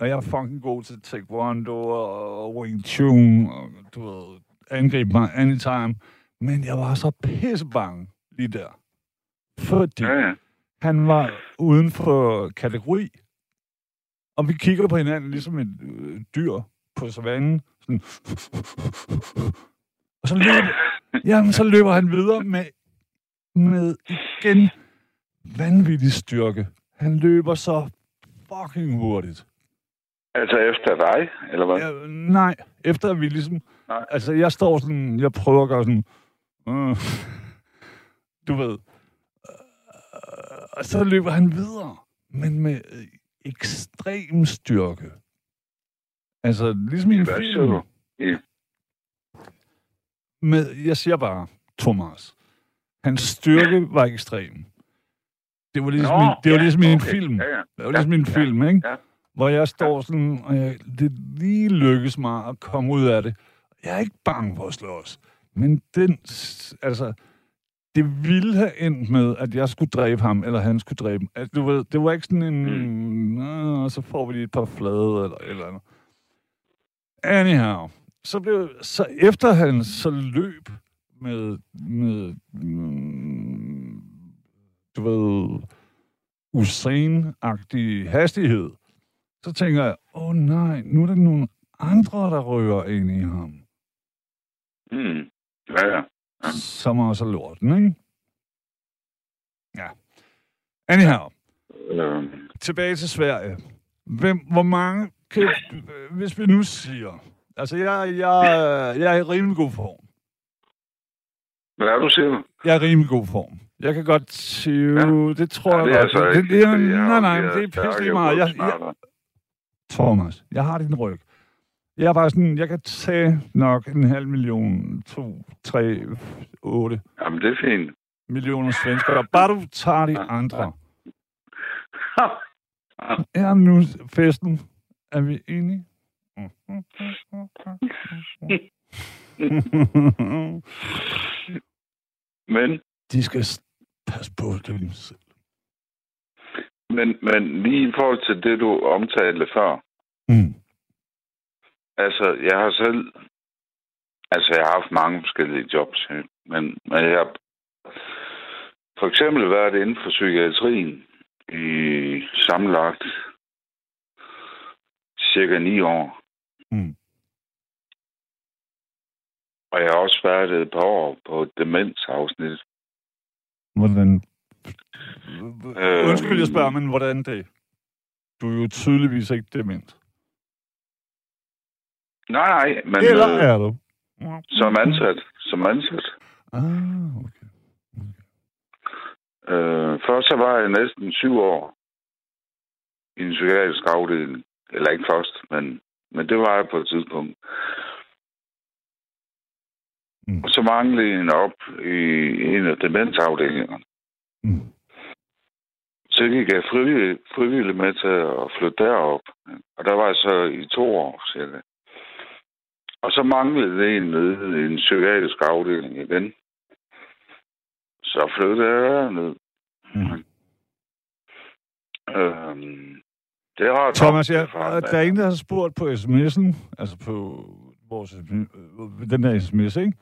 B: og jeg er fucking god til taekwondo og Wing Chun, og du ved, angribe mig anytime. Men jeg var så pissebange lige der. Fordi
C: Ja, ja.
B: han var uden for kategori. Og vi kigger på hinanden ligesom et øh, dyr på savannen. Sådan. Og så løber, jamen, så løber han videre med, med igen vanvittig styrke. Han løber så fucking hurtigt.
C: Altså efter dig, eller hvad?
B: Ja, nej, efter at vi ligesom...
C: Nej.
B: Altså, jeg står sådan... Jeg prøver at gøre sådan... Øh, du ved. Øh, og så løber han videre. Men med øh, ekstrem styrke. Altså, ligesom i en film.
C: du? Ja.
B: Med, jeg siger bare, Thomas. Hans styrke var ekstrem. Det var ligesom,
C: Nå,
B: en, det var
C: ja,
B: ligesom i en
C: okay.
B: film.
C: Ja, ja.
B: Det var ligesom i en film, ikke?
C: ja.
B: Hvor jeg står sådan, og jeg, det lige lykkes mig at komme ud af det. Jeg er ikke bange for at slås. Men den, altså, det ville have endt med, at jeg skulle dræbe ham, eller han skulle dræbe altså, du ved, Det var ikke sådan en, mm. så får vi lige et par flade, eller eller andet. Anyhow, så, blev, så efter han så løb med, med mm, du ved, Usain-agtig hastighed, så tænker jeg, åh oh, nej, nu er der nogle andre, der rører ind i ham.
C: Mm. Ja, ja.
B: Som er så lorten, ikke? Ja. Anyhow,
C: Øh,
B: tilbage til Sverige. Hvem, hvor mange, kan, hvis vi nu siger, altså jeg, jeg, jeg er i rimelig god form.
C: hvad er du siger?
B: Jeg er i rimelig god form. Jeg kan godt sige, ja. det tror
C: Ja,
B: jeg
C: det er
B: godt.
C: altså
B: det,
C: ikke,
B: det, er,
C: fordi jeg
B: nej, nej,
C: jeg
B: men det er pisse
C: jeg
B: meget. Jeg,
C: er
B: jeg. Thomas, jeg har din ryg. Jeg er bare sådan, jeg kan tage nok en halv million, to, tre, otte
C: Jamen, det er fint.
B: millioner svenskere. Bare du tager de andre. Men nu festen. Er vi enige?
C: Men,
B: De skal passe på dem selv.
C: men, men lige i forhold til det, du omtalte før.
B: Mm.
C: Altså, jeg har selv... Altså, jeg har haft mange forskellige jobs, men, men jeg har for eksempel været inden for psykiatrien i sammenlagt cirka ni år.
B: Mm.
C: Og jeg har også været et par år på et demensafsnit.
B: Hvordan...
C: Øh,
B: Undskyld, jeg spørger, men hvordan det? Du er jo tydeligvis ikke dement.
C: Nej, nej, men
B: Eller
C: øh,
B: er du?
C: som ansat. Som ansat.
B: Ah, okay.
C: Øh, først så var jeg næsten syv år i en psykiatrisk afdeling. Eller ikke først, men, men det var jeg på et tidspunkt.
B: Mm.
C: Og så manglede en op i en af demensafdelingerne.
B: Mm.
C: Så gik jeg frivillig, frivillig med til at flytte derop. Og der var jeg så i to år cirka. Og så manglede det en nede i en psykiatrisk afdeling igen. Så flyttede jeg derned.
B: Mm.
C: Øhm, det er ret
B: Thomas, jeg, der er en, der har spurgt på sms'en, altså på vores, øh, den der sms, ikke?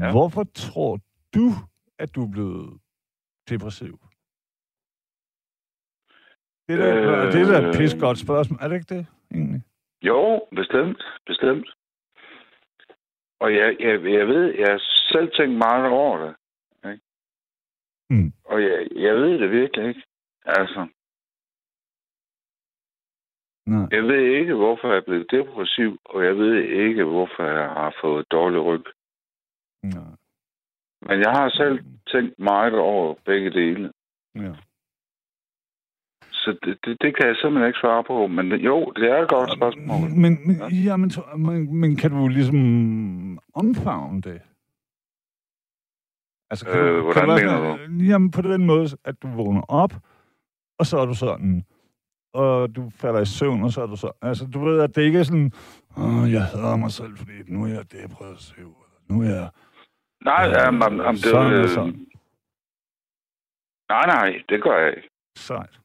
C: Ja.
B: Hvorfor tror du, at du er blevet depressiv? Det der, øh,
C: Øh,
B: det er et pis godt spørgsmål. Er det ikke det, egentlig?
C: Jo, bestemt. Bestemt. Og jeg, jeg, jeg ved, jeg har selv tænkt meget over det. Ikke?
B: Mm.
C: Og jeg, jeg ved det virkelig ikke. Altså,
B: Nej.
C: jeg ved ikke, hvorfor jeg er blevet depressiv, og jeg ved ikke, hvorfor jeg har fået dårlig ryg.
B: Nej.
C: Men jeg har selv tænkt meget over begge dele.
B: Ja.
C: Så det, det, det kan jeg simpelthen ikke svare på. Men jo, det er et godt spørgsmål.
B: Men, men, ja, men, to- men, men kan du ligesom omfavne det? Altså, kan
C: Øh,
B: du,
C: hvordan
B: kan du
C: mener
B: sådan- Jamen, på den måde, at du vågner op, og så er du sådan, og du falder i søvn, og så er du så... Altså, du ved, at det ikke er sådan, Åh, jeg hader mig selv, fordi nu er jeg depressiv, eller nu er jeg...
C: Nej, jamen, jamen, jamen, det,
B: og
C: øh,
B: sådan.
C: Nej, nej, det gør jeg ikke.
B: Sejt.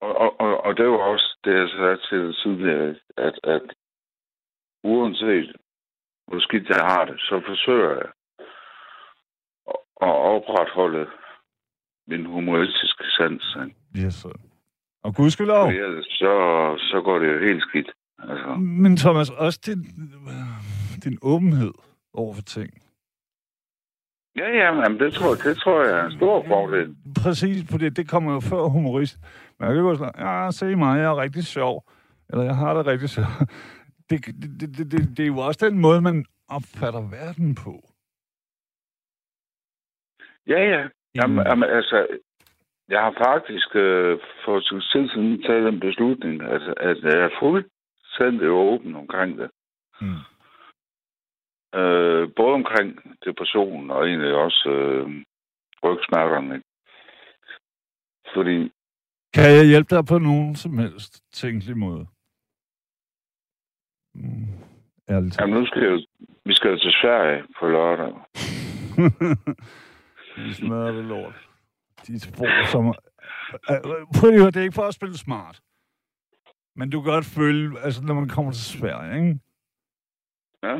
C: Og, og, og, og det er jo også det, jeg sagde til tidligere, at, at uanset hvor skidt jeg har det, så forsøger jeg at, opretholde min humoristiske sans.
B: Yes, sir. Og gudskelov.
C: Ellers så, så går det jo helt skidt. Altså,
B: Men Thomas, også din, din åbenhed over for ting.
C: ja, ja, men det tror, det tror jeg er en stor fordel.
B: Præcis, for det, det kommer jo før humorist. Man kan jo sådan, ja, se mig, jeg er rigtig sjov. Eller jeg har det rigtig sjovt. Det, det, det, det, det, det er jo også den måde, man opfatter verden på.
C: Ja, ja. Jamen, jamen, altså, jeg har faktisk øh, for et tid siden taget den beslutning, at, at jeg er fuldstændig åben omkring det.
B: Mm.
C: Øh, både omkring depressionen og egentlig også øh, rygsmerterne. Fordi,
B: Kan jeg hjælpe dig på nogen som helst tænkelig måde? Mm. Ærligt
C: jamen nu skal jeg, vi skal jo til Sverige på lørdag.
B: De smadrer det lort. De får som... Øh, Prøv lige at høre, det er ikke for at spille smart. Men du kan godt føle, altså når man kommer til Sverige, ikke?
C: Ja,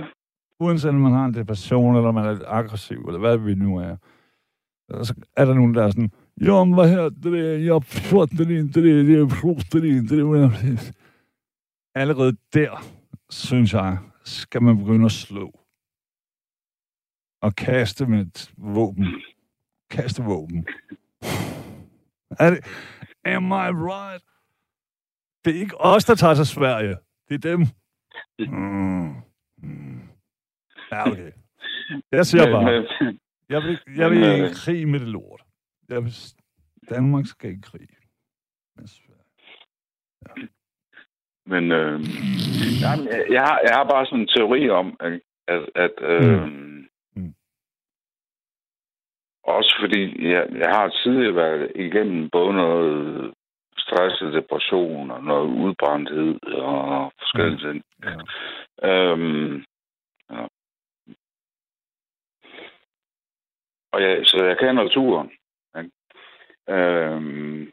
B: uanset om man har en depression, eller man er lidt aggressiv, eller hvad vi nu er, så er der nogen, der er sådan, jo, men hvad her, det er, jeg fatter det ikke, det er, jeg forstår det ikke, det er, Allerede der, synes jeg, skal man begynde at slå. Og kaste med et våben. Kaste våben. Er det, am I right? Det er ikke os, der tager til Sverige. Det er dem. Mm. Mm. Ja, okay. Jeg siger bare, jeg vil, jeg vil ikke krig med det lort. Jeg vil, Danmark skal ikke krig. med Sverige.
C: men øh, jamen, jeg, jeg, har, jeg har bare sådan en teori om, at, at, øh,
B: Mm. Mm.
C: Også fordi jeg, jeg har tidligere været igennem både noget stress og depression og noget udbrændthed og forskellige ting.
B: Ja.
C: Øhm, ja. Og jeg, så jeg kan naturen. Ikke? Øhm,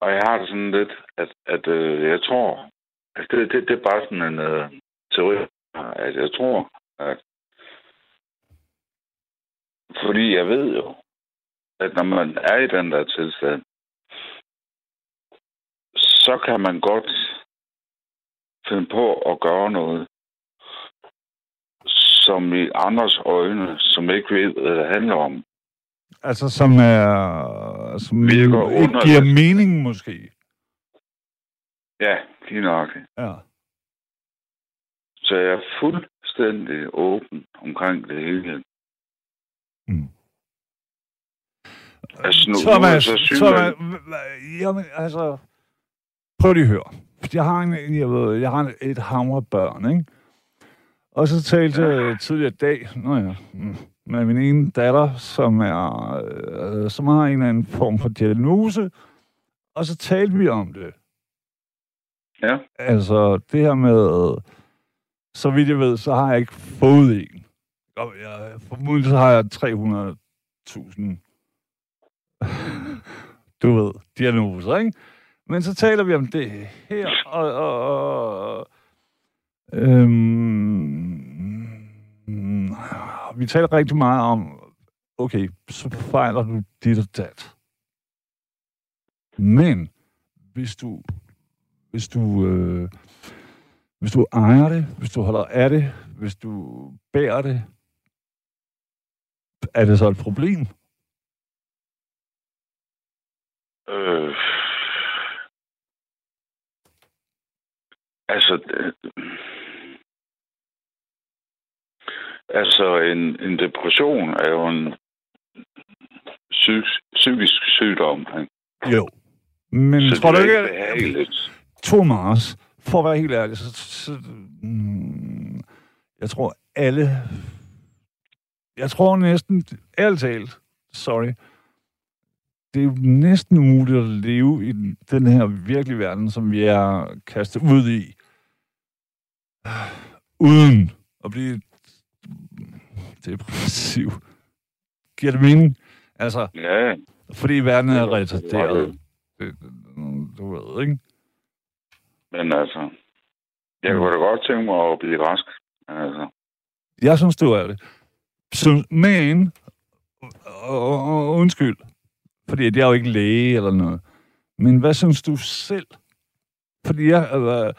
C: og jeg har det sådan lidt, at, at øh, jeg tror, at det, det, det er bare sådan en øh, teori, at jeg tror, at fordi jeg ved jo, at når man er i den der tilstand, så kan man godt finde på at gøre noget, som i andres øjne, som ikke ved, hvad det handler om.
B: Altså, som er... Som
C: Virker
B: ikke
C: underligt.
B: giver mening, måske.
C: Ja, lige nok.
B: Ja.
C: Så jeg er fuldstændig åben omkring det hele.
B: Mm.
C: Altså, nu, nu
B: Thomas,
C: jeg så
B: Thomas, jamen, altså, prøv lige at høre. Jeg har, en, jeg, ved, jeg har et hamre børn, ikke? Og så talte jeg tidligere i dag, nå ja, mm, med min ene datter, som, er, øh, som har en eller anden form for diagnose, og så talte vi om det.
C: Ja.
B: Altså, det her med, så vidt jeg ved, så har jeg ikke fået en. Og jeg, formodentlig så har jeg 300.000 du ved, diagnoser, ikke? Men så taler vi om det her, og, og, og øhm, vi taler rigtig meget om, okay, så fejler du dit og dat. Men hvis du, hvis du, øh, hvis du ejer det, hvis du holder af det, hvis du bærer det, er det så et problem?
C: Øh, altså, øh, altså en, en depression er jo en psyk, psykisk sygdom. Ikke?
B: Jo. Men
C: Så
B: tror du
C: er
B: ikke
C: behageligt.
B: Thomas, for at være helt ærlig, så, så mm, jeg tror alle, jeg tror næsten, ærligt talt, sorry, det er jo næsten umuligt at leve i den, her virkelige verden, som vi er kastet ud i, uden at blive depressiv. Giver det mening? Altså,
C: Ja,
B: fordi verden er
C: er
B: retarderet. Du ved, ikke?
C: men altså, jeg kunne da godt tænke mig at blive rask. Altså,
B: Jeg synes, du er det. Så, men, og, undskyld, fordi jeg er jo ikke læge eller noget. Men hvad synes du selv? Fordi jeg, øh,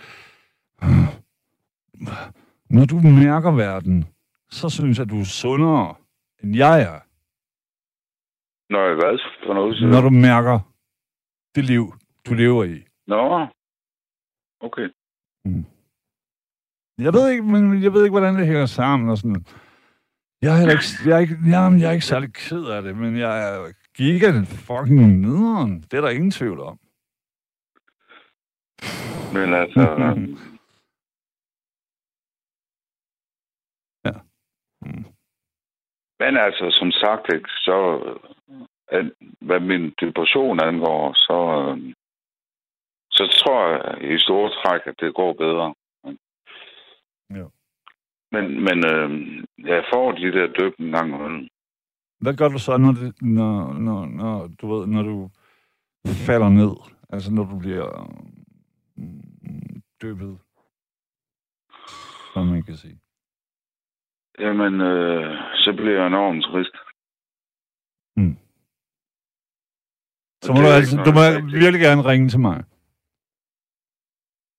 B: når du mærker verden, så synes jeg, du er sundere, end jeg er.
C: når jeg hvad for noget siger
B: Når
C: du?
B: mærker det liv, du lever i.
C: Nå, okay.
B: Jeg ved ikke, men jeg ved ikke, hvordan det hænger sammen og sådan. Jeg er, heller ikke, jeg, er ikke, jamen, jeg er ikke særlig ked af det, men jeg er giga fucking nederen. Det er der ingen tvivl om.
C: Men altså,
B: Ja. Mm.
C: men altså, som sagt, ikke, så at, hvad min depression angår, så, øhm, så tror jeg i store træk, at det går bedre. Men, men øhm, jeg får de der døb en gang imellem.
B: Hvad gør du så, når, det, når, når, når, du ved, når du falder ned? Altså, når du bliver mm, døbet, som man kan sige.
C: Jamen, øh, så bliver jeg enormt trist.
B: Så
C: Og
B: må
C: det
B: du, altså, du må virkelig gerne ringe til mig.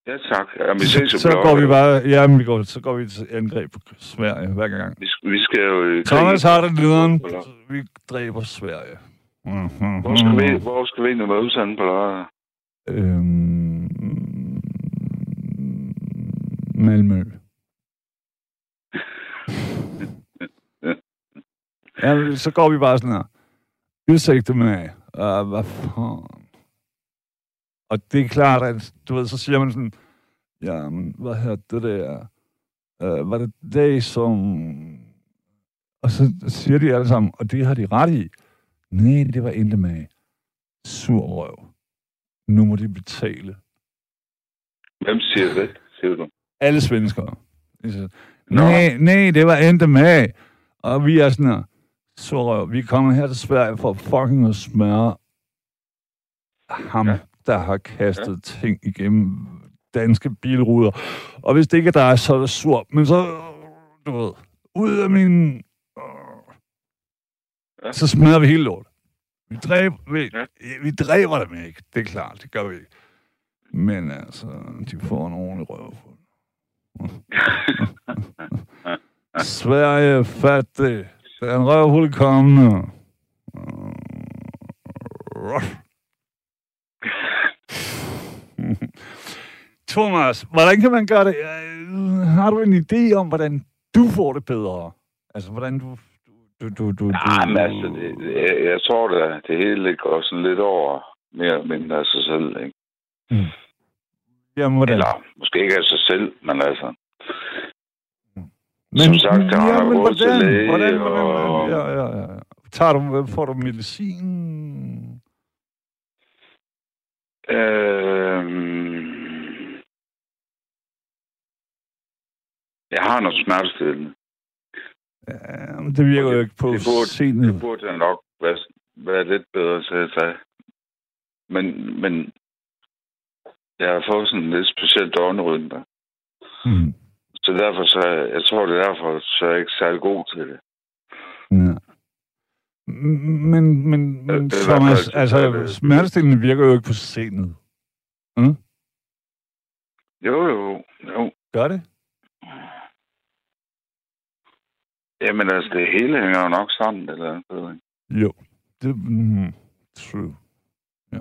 C: Ja, tak. Jamen, vi ses
B: Så
C: blot.
B: går vi bare, ja, men vi går, så går vi til angreb på Sverige hver gang.
C: Vi, vi skal jo... krig.
B: Thomas har det lederen. Vi dræber Sverige. Mhm.
C: Hvor skal vi, hvor skal vi egentlig mødes henne på lørdag?
B: Øhm, Malmø. ja, så går vi bare sådan her. Udsigte med, uh, hvad fanden? Og det er klart, at du ved, så siger man sådan, ja, men hvad her det der? Uh, var det det, som... Og så siger de alle sammen, og det har de ret i. Nej, det var endte med sur røv. Nu må de betale.
C: Hvem siger det, siger du?
B: Alle svenskere. Nej, nej, det var endte med. Og vi er sådan her, sur røv. Vi kommer her til Sverige for fucking at smøre ham,
C: Ja.
B: Der har kastet ja. ting igennem danske bilruder. Og hvis det ikke er dig, så er det sur. Men så, du ved, ud af min...
C: Ja.
B: Så smadrer vi hele lort. Vi dræber, vi,
C: Ja.
B: vi dræber dem ikke. Det er klart, det gør vi ikke. Men altså, de får en ordentlig røv. Sverige fattig. Er en røvhul kommende. Thomas, hvordan kan man gøre det? Øh, Har du en idé om, hvordan du får det bedre? Altså, hvordan du... du, du, du,
C: Nej, men altså, det, jeg, jeg tror da, det hele går sådan lidt over mere eller mindre af sig selv, ikke?
B: Mm. Jamen, hvordan?
C: Eller måske ikke af sig selv, men altså...
B: Men,
C: Som sagt, der har
B: ja,
C: jeg
B: men hvordan, hvordan, hvordan,
C: og-
B: ja, ja, ja. Tager du, får du medicin?
C: Øhm, jeg har noget smertestillende.
B: Ja, men det virker jo ikke på
C: det burde-
B: senet.
C: Det burde jeg nok være, være lidt bedre til at tage. Men, men jeg har fået sådan en lidt speciel døgnrytme.
B: Mm.
C: Så derfor, så, jeg tror, det er derfor, så er jeg ikke særlig god til det.
B: Ja. Men, men, men
C: hvert
B: Thomas,
C: fald-
B: altså,
C: det.
B: smertestillende virker jo ikke på senet.
C: Jo, jo, jo.
B: Gør det?
C: Jamen altså, det hele hænger jo nok sammen, eller noget.
B: Jo. Det, mm, true. Ja.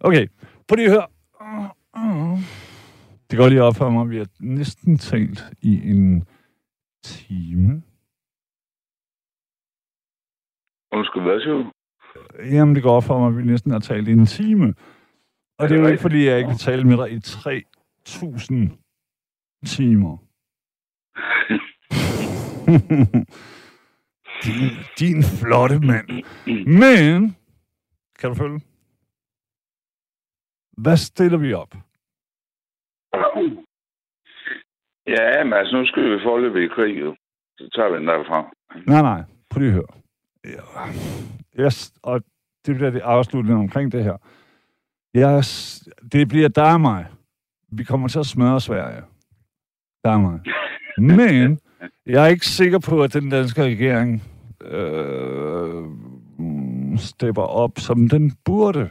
B: Okay, prøv lige at høre. Det går lige op for mig, at vi har næsten talt i en time.
C: Undskyld, hvad siger du?
B: Jamen, det går op for mig, at vi næsten har talt i en time. Og det er jo ikke, fordi jeg ikke vil tale med dig i 3.000 timer. din, din flotte mand. Men, kan du følge? Hvad stiller vi op?
C: Ja, men altså, nu skal vi forløbe i krig, jo. Så tager vi den derfra.
B: Nej, nej. Prøv lige at høre. Ja. Yes, og det bliver det afsluttende omkring det her. Yes, det bliver dig og mig. Vi kommer til at smøre Sverige. Dig og mig. Men jeg er ikke sikker på, at den danske regering øh, stepper op, som den burde.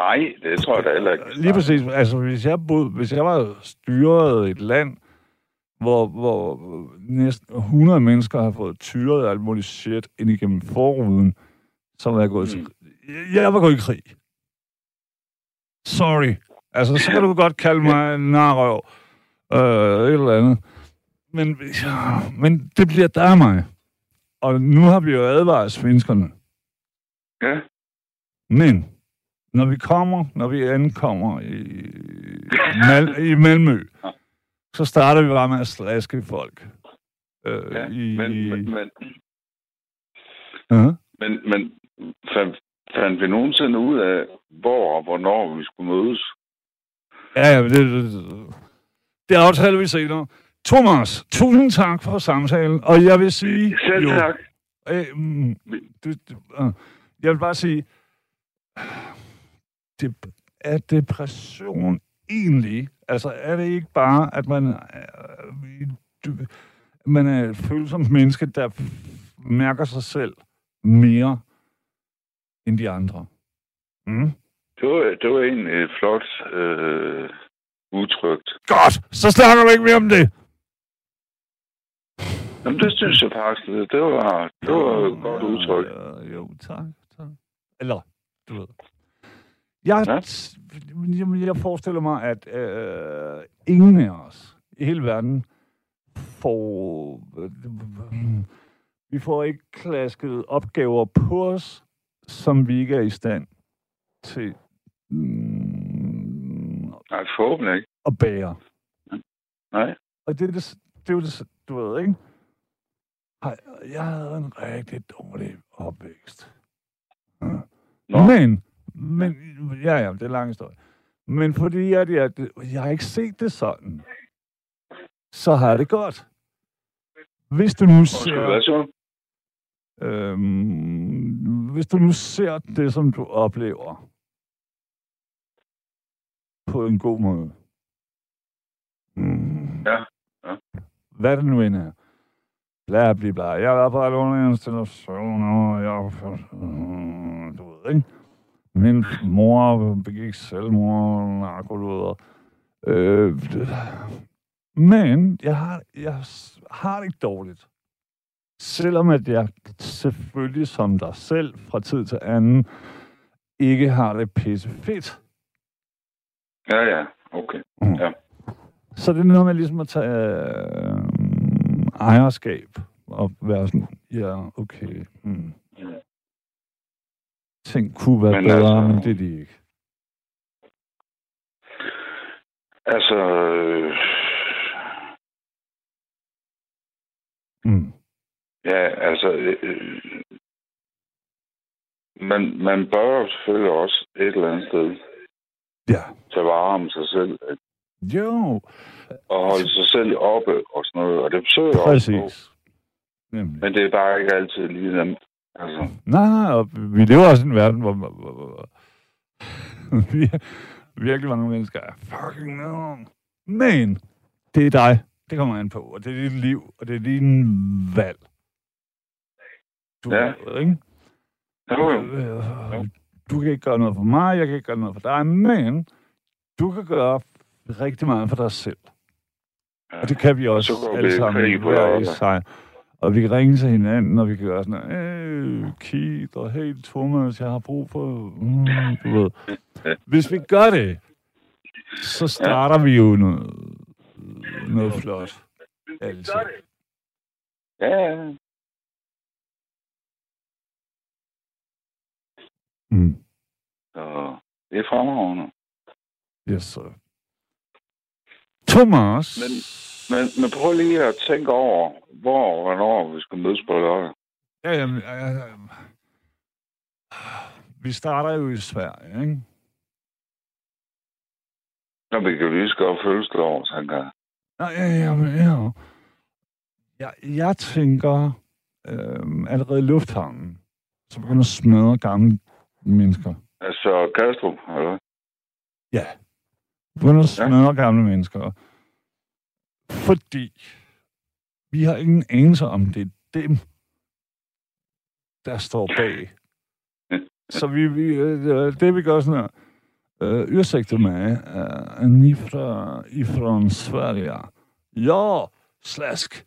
C: Nej, det tror jeg da heller ikke.
B: Lige præcis. Altså, hvis jeg, boede, hvis jeg var styret et land, hvor, hvor næsten 100 mennesker har fået tyret alt muligt shit ind igennem forruden, var jeg gået til... Jeg var gået i krig. Sorry. Altså, så kan du godt kalde mig en narrøv. Øh, et eller andet. Men, ja, men det bliver der mig. Og nu har vi jo advaret svenskerne.
C: Ja.
B: Men, når vi kommer, når vi ankommer i, Mal- i Malmø, så starter vi bare med at slaske folk. Øh,
C: Ja,
B: i,
C: men, men, men,
B: uh-huh.
C: men, men fandt, fandt vi nogensinde ud af, hvor og hvornår vi skulle mødes?
B: Ja, ja, det, det, det, aftaler vi senere. Thomas, tusind tak for samtalen, og jeg vil sige...
C: Selv
B: jo,
C: tak.
B: Øh, mm, det, det, øh, jeg vil bare sige, det, er depression egentlig, altså er det ikke bare, at man, øh, man er et følsomt menneske, der mærker sig selv mere end de andre? Mm?
C: Det var, det var egentlig et flot øh, udtrykt.
B: Godt, så snakker vi ikke mere om det.
C: Jamen, det synes jeg faktisk, det var, det var et godt udtryk.
B: Ja, jo, tak, tak. Eller, du ved. Jeg,
C: Ja.
B: jamen, jeg forestiller mig, at øh, ingen af os i hele verden får... Vi får ikke klasket opgaver på os, som vi ikke er i stand til mm,
C: Nej, forhåbentlig ikke.
B: at bære.
C: Nej.
B: Og det er, det, det er jo det, du ved, ikke? Jeg havde en rigtig dårlig opvækst. Ja.
C: Nå.
B: Men, men, ja, ja, det er en lang historie. Men fordi at jeg, jeg har ikke set det sådan, så har jeg det godt. Hvis du nu ser, øhm, hvis du nu ser det, som du oplever, på en god måde. Mm.
C: Ja, ja.
B: Hvad det nu end er. Bla, bla, bla. Jeg været på alle underlige institutioner, og jeg... Mm, Du ved, ikke? Min mor begik selvmord, narkoluder. Øh, Men jeg har, jeg har det ikke dårligt. Selvom at jeg selvfølgelig som dig selv fra tid til anden ikke har det pisse fedt.
C: Ja, ja. Okay. Ja.
B: Så det er noget med ligesom at tage øh, ejerskab og være sådan, ja, okay. Hmm. Ting kunne være
C: Men
B: bedre,
C: altså-
B: men det er de ikke.
C: Altså, øh,
B: Mm.
C: ja, altså, øh, man, man bør selvfølgelig også et eller andet sted
B: Ja.
C: tage vare om sig selv ikke?
B: Jo,
C: og holde sig selv oppe og sådan noget, og det forsøger jeg også på.
B: præcis. Nemlig.
C: Men det er bare ikke altid lige nemt. Altså,
B: Nej, nej, og vi lever også i en verden, hvor, hvor, hvor, hvor vi virkelig mange mennesker er fucking nederen. Men det er dig. Det kommer an på, og det er dit liv, og det er din valg. Du,
C: Ja.
B: Ikke?
C: jo, jo.
B: Øh, Du kan ikke gøre noget for mig, jeg kan ikke gøre noget for dig, men du kan gøre rigtig meget for dig selv.
C: Ja.
B: Og det kan vi også alle sammen hver. Og vi kan ringe til hinanden, og vi kan gøre sådan øh, Keith og hey Thomas, jeg har brug for, mm, du ved. Hvis vi gør det, så starter vi jo noget, noget flot. Altid.
C: Ja, ja.
B: Mm.
C: Så det er fremragende.
B: Yes, sir. Thomas.
C: Men, men, men prøv lige at tænke over, hvor og hvornår vi skal mødes på lørdag.
B: Ja, jamen, ja, ja. Vi starter jo i Sverige, ikke?
C: Når vi kan lige skal fødselsdag over, tænker jeg.
B: Nej, ja, ja, ja. Jeg, jeg tænker øhm, allerede i lufthavnen, så begynder at smadre gamle mennesker.
C: Altså, Kastrup, eller?
B: Ja. Begynder at smadre ja. gamle mennesker. Fordi vi har ingen anelse om, det er dem, der står bag. Så vi, vi, øh, det vi gør sådan her. Uh, ursäkta mig, uh, ni fra, ifrån Sverige? Ja, slask.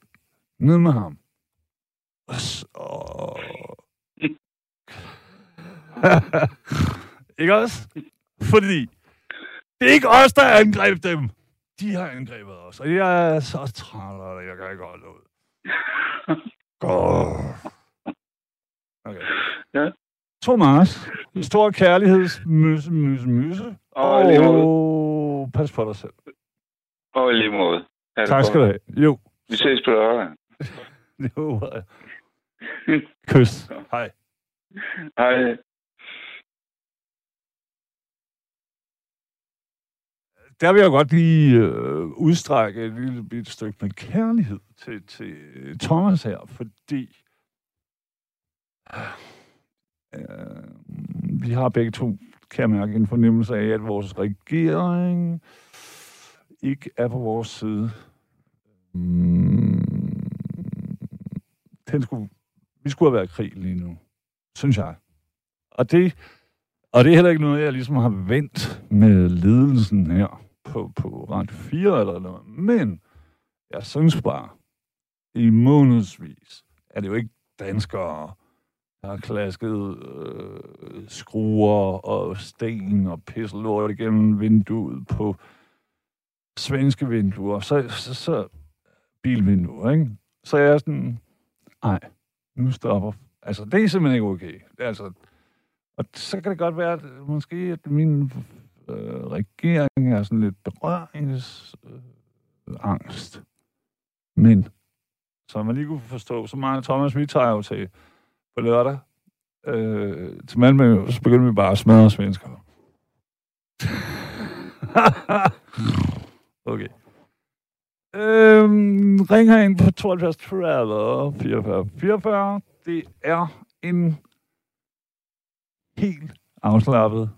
B: Ned med ham. Så... ikke også? Fordi det er ikke os, der angreb dem. De har angrebet os, og jeg er så træt det, jeg kan ikke holde ud. Godt. Okay.
C: Ja.
B: Thomas, stor kærligheds myse, myse, myse.
C: Og i lige.
B: Og pas på dig selv.
C: Og lige måde.
B: Tak skal du have. Jo,
C: Vi ses på lørdag.
B: jeg. Kys. Hej.
C: Hej.
B: Der vil jeg godt lige øh, udstrække et lille bit stykke med kærlighed til, til øh, Thomas her, fordi øh, vi har begge to, kan jeg mærke, en fornemmelse af, at vores regering ikke er på vores side. Mm, den skulle, vi skulle have været i krig lige nu, synes jeg. Og det, og det er heller ikke noget, jeg ligesom har vendt med ledelsen her på, på Radio 4 eller noget. Men jeg synes bare, i månedsvis er det jo ikke danskere, der har klasket øh, skruer og sten og pisselort igennem vinduet på svenske vinduer. Så, så, så bilvinduer, ikke? Så jeg er sådan, nej, nu stopper. Altså, det er simpelthen ikke okay. Altså, og så kan det godt være, at måske at min øh, regering er sådan lidt berøringsangst. Øh, angst. Men, som man lige kunne forstå, så meget Thomas, vi tager jo til på lørdag. Øh, til Malmø, så begynder vi bare at smadre svensker. okay. Øhm, ring herind på 72 30 44 44. Det er en helt afslappet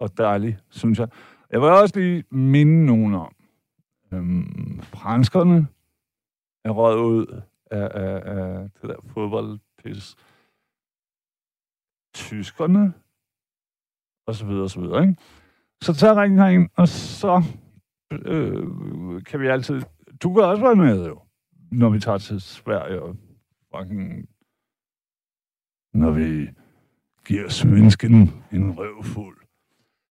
B: og dejlig, synes jeg. Jeg vil også lige minde nogen om, øhm, franskerne er røget ud af, af, af det der fodboldpis. Tyskerne, og så videre, og så videre, ikke? Så tager ringen herind, og så øh, kan vi altid du kan også være med, jo. Når vi tager til Sverige og fucking... Når vi giver svensken en røvfuld.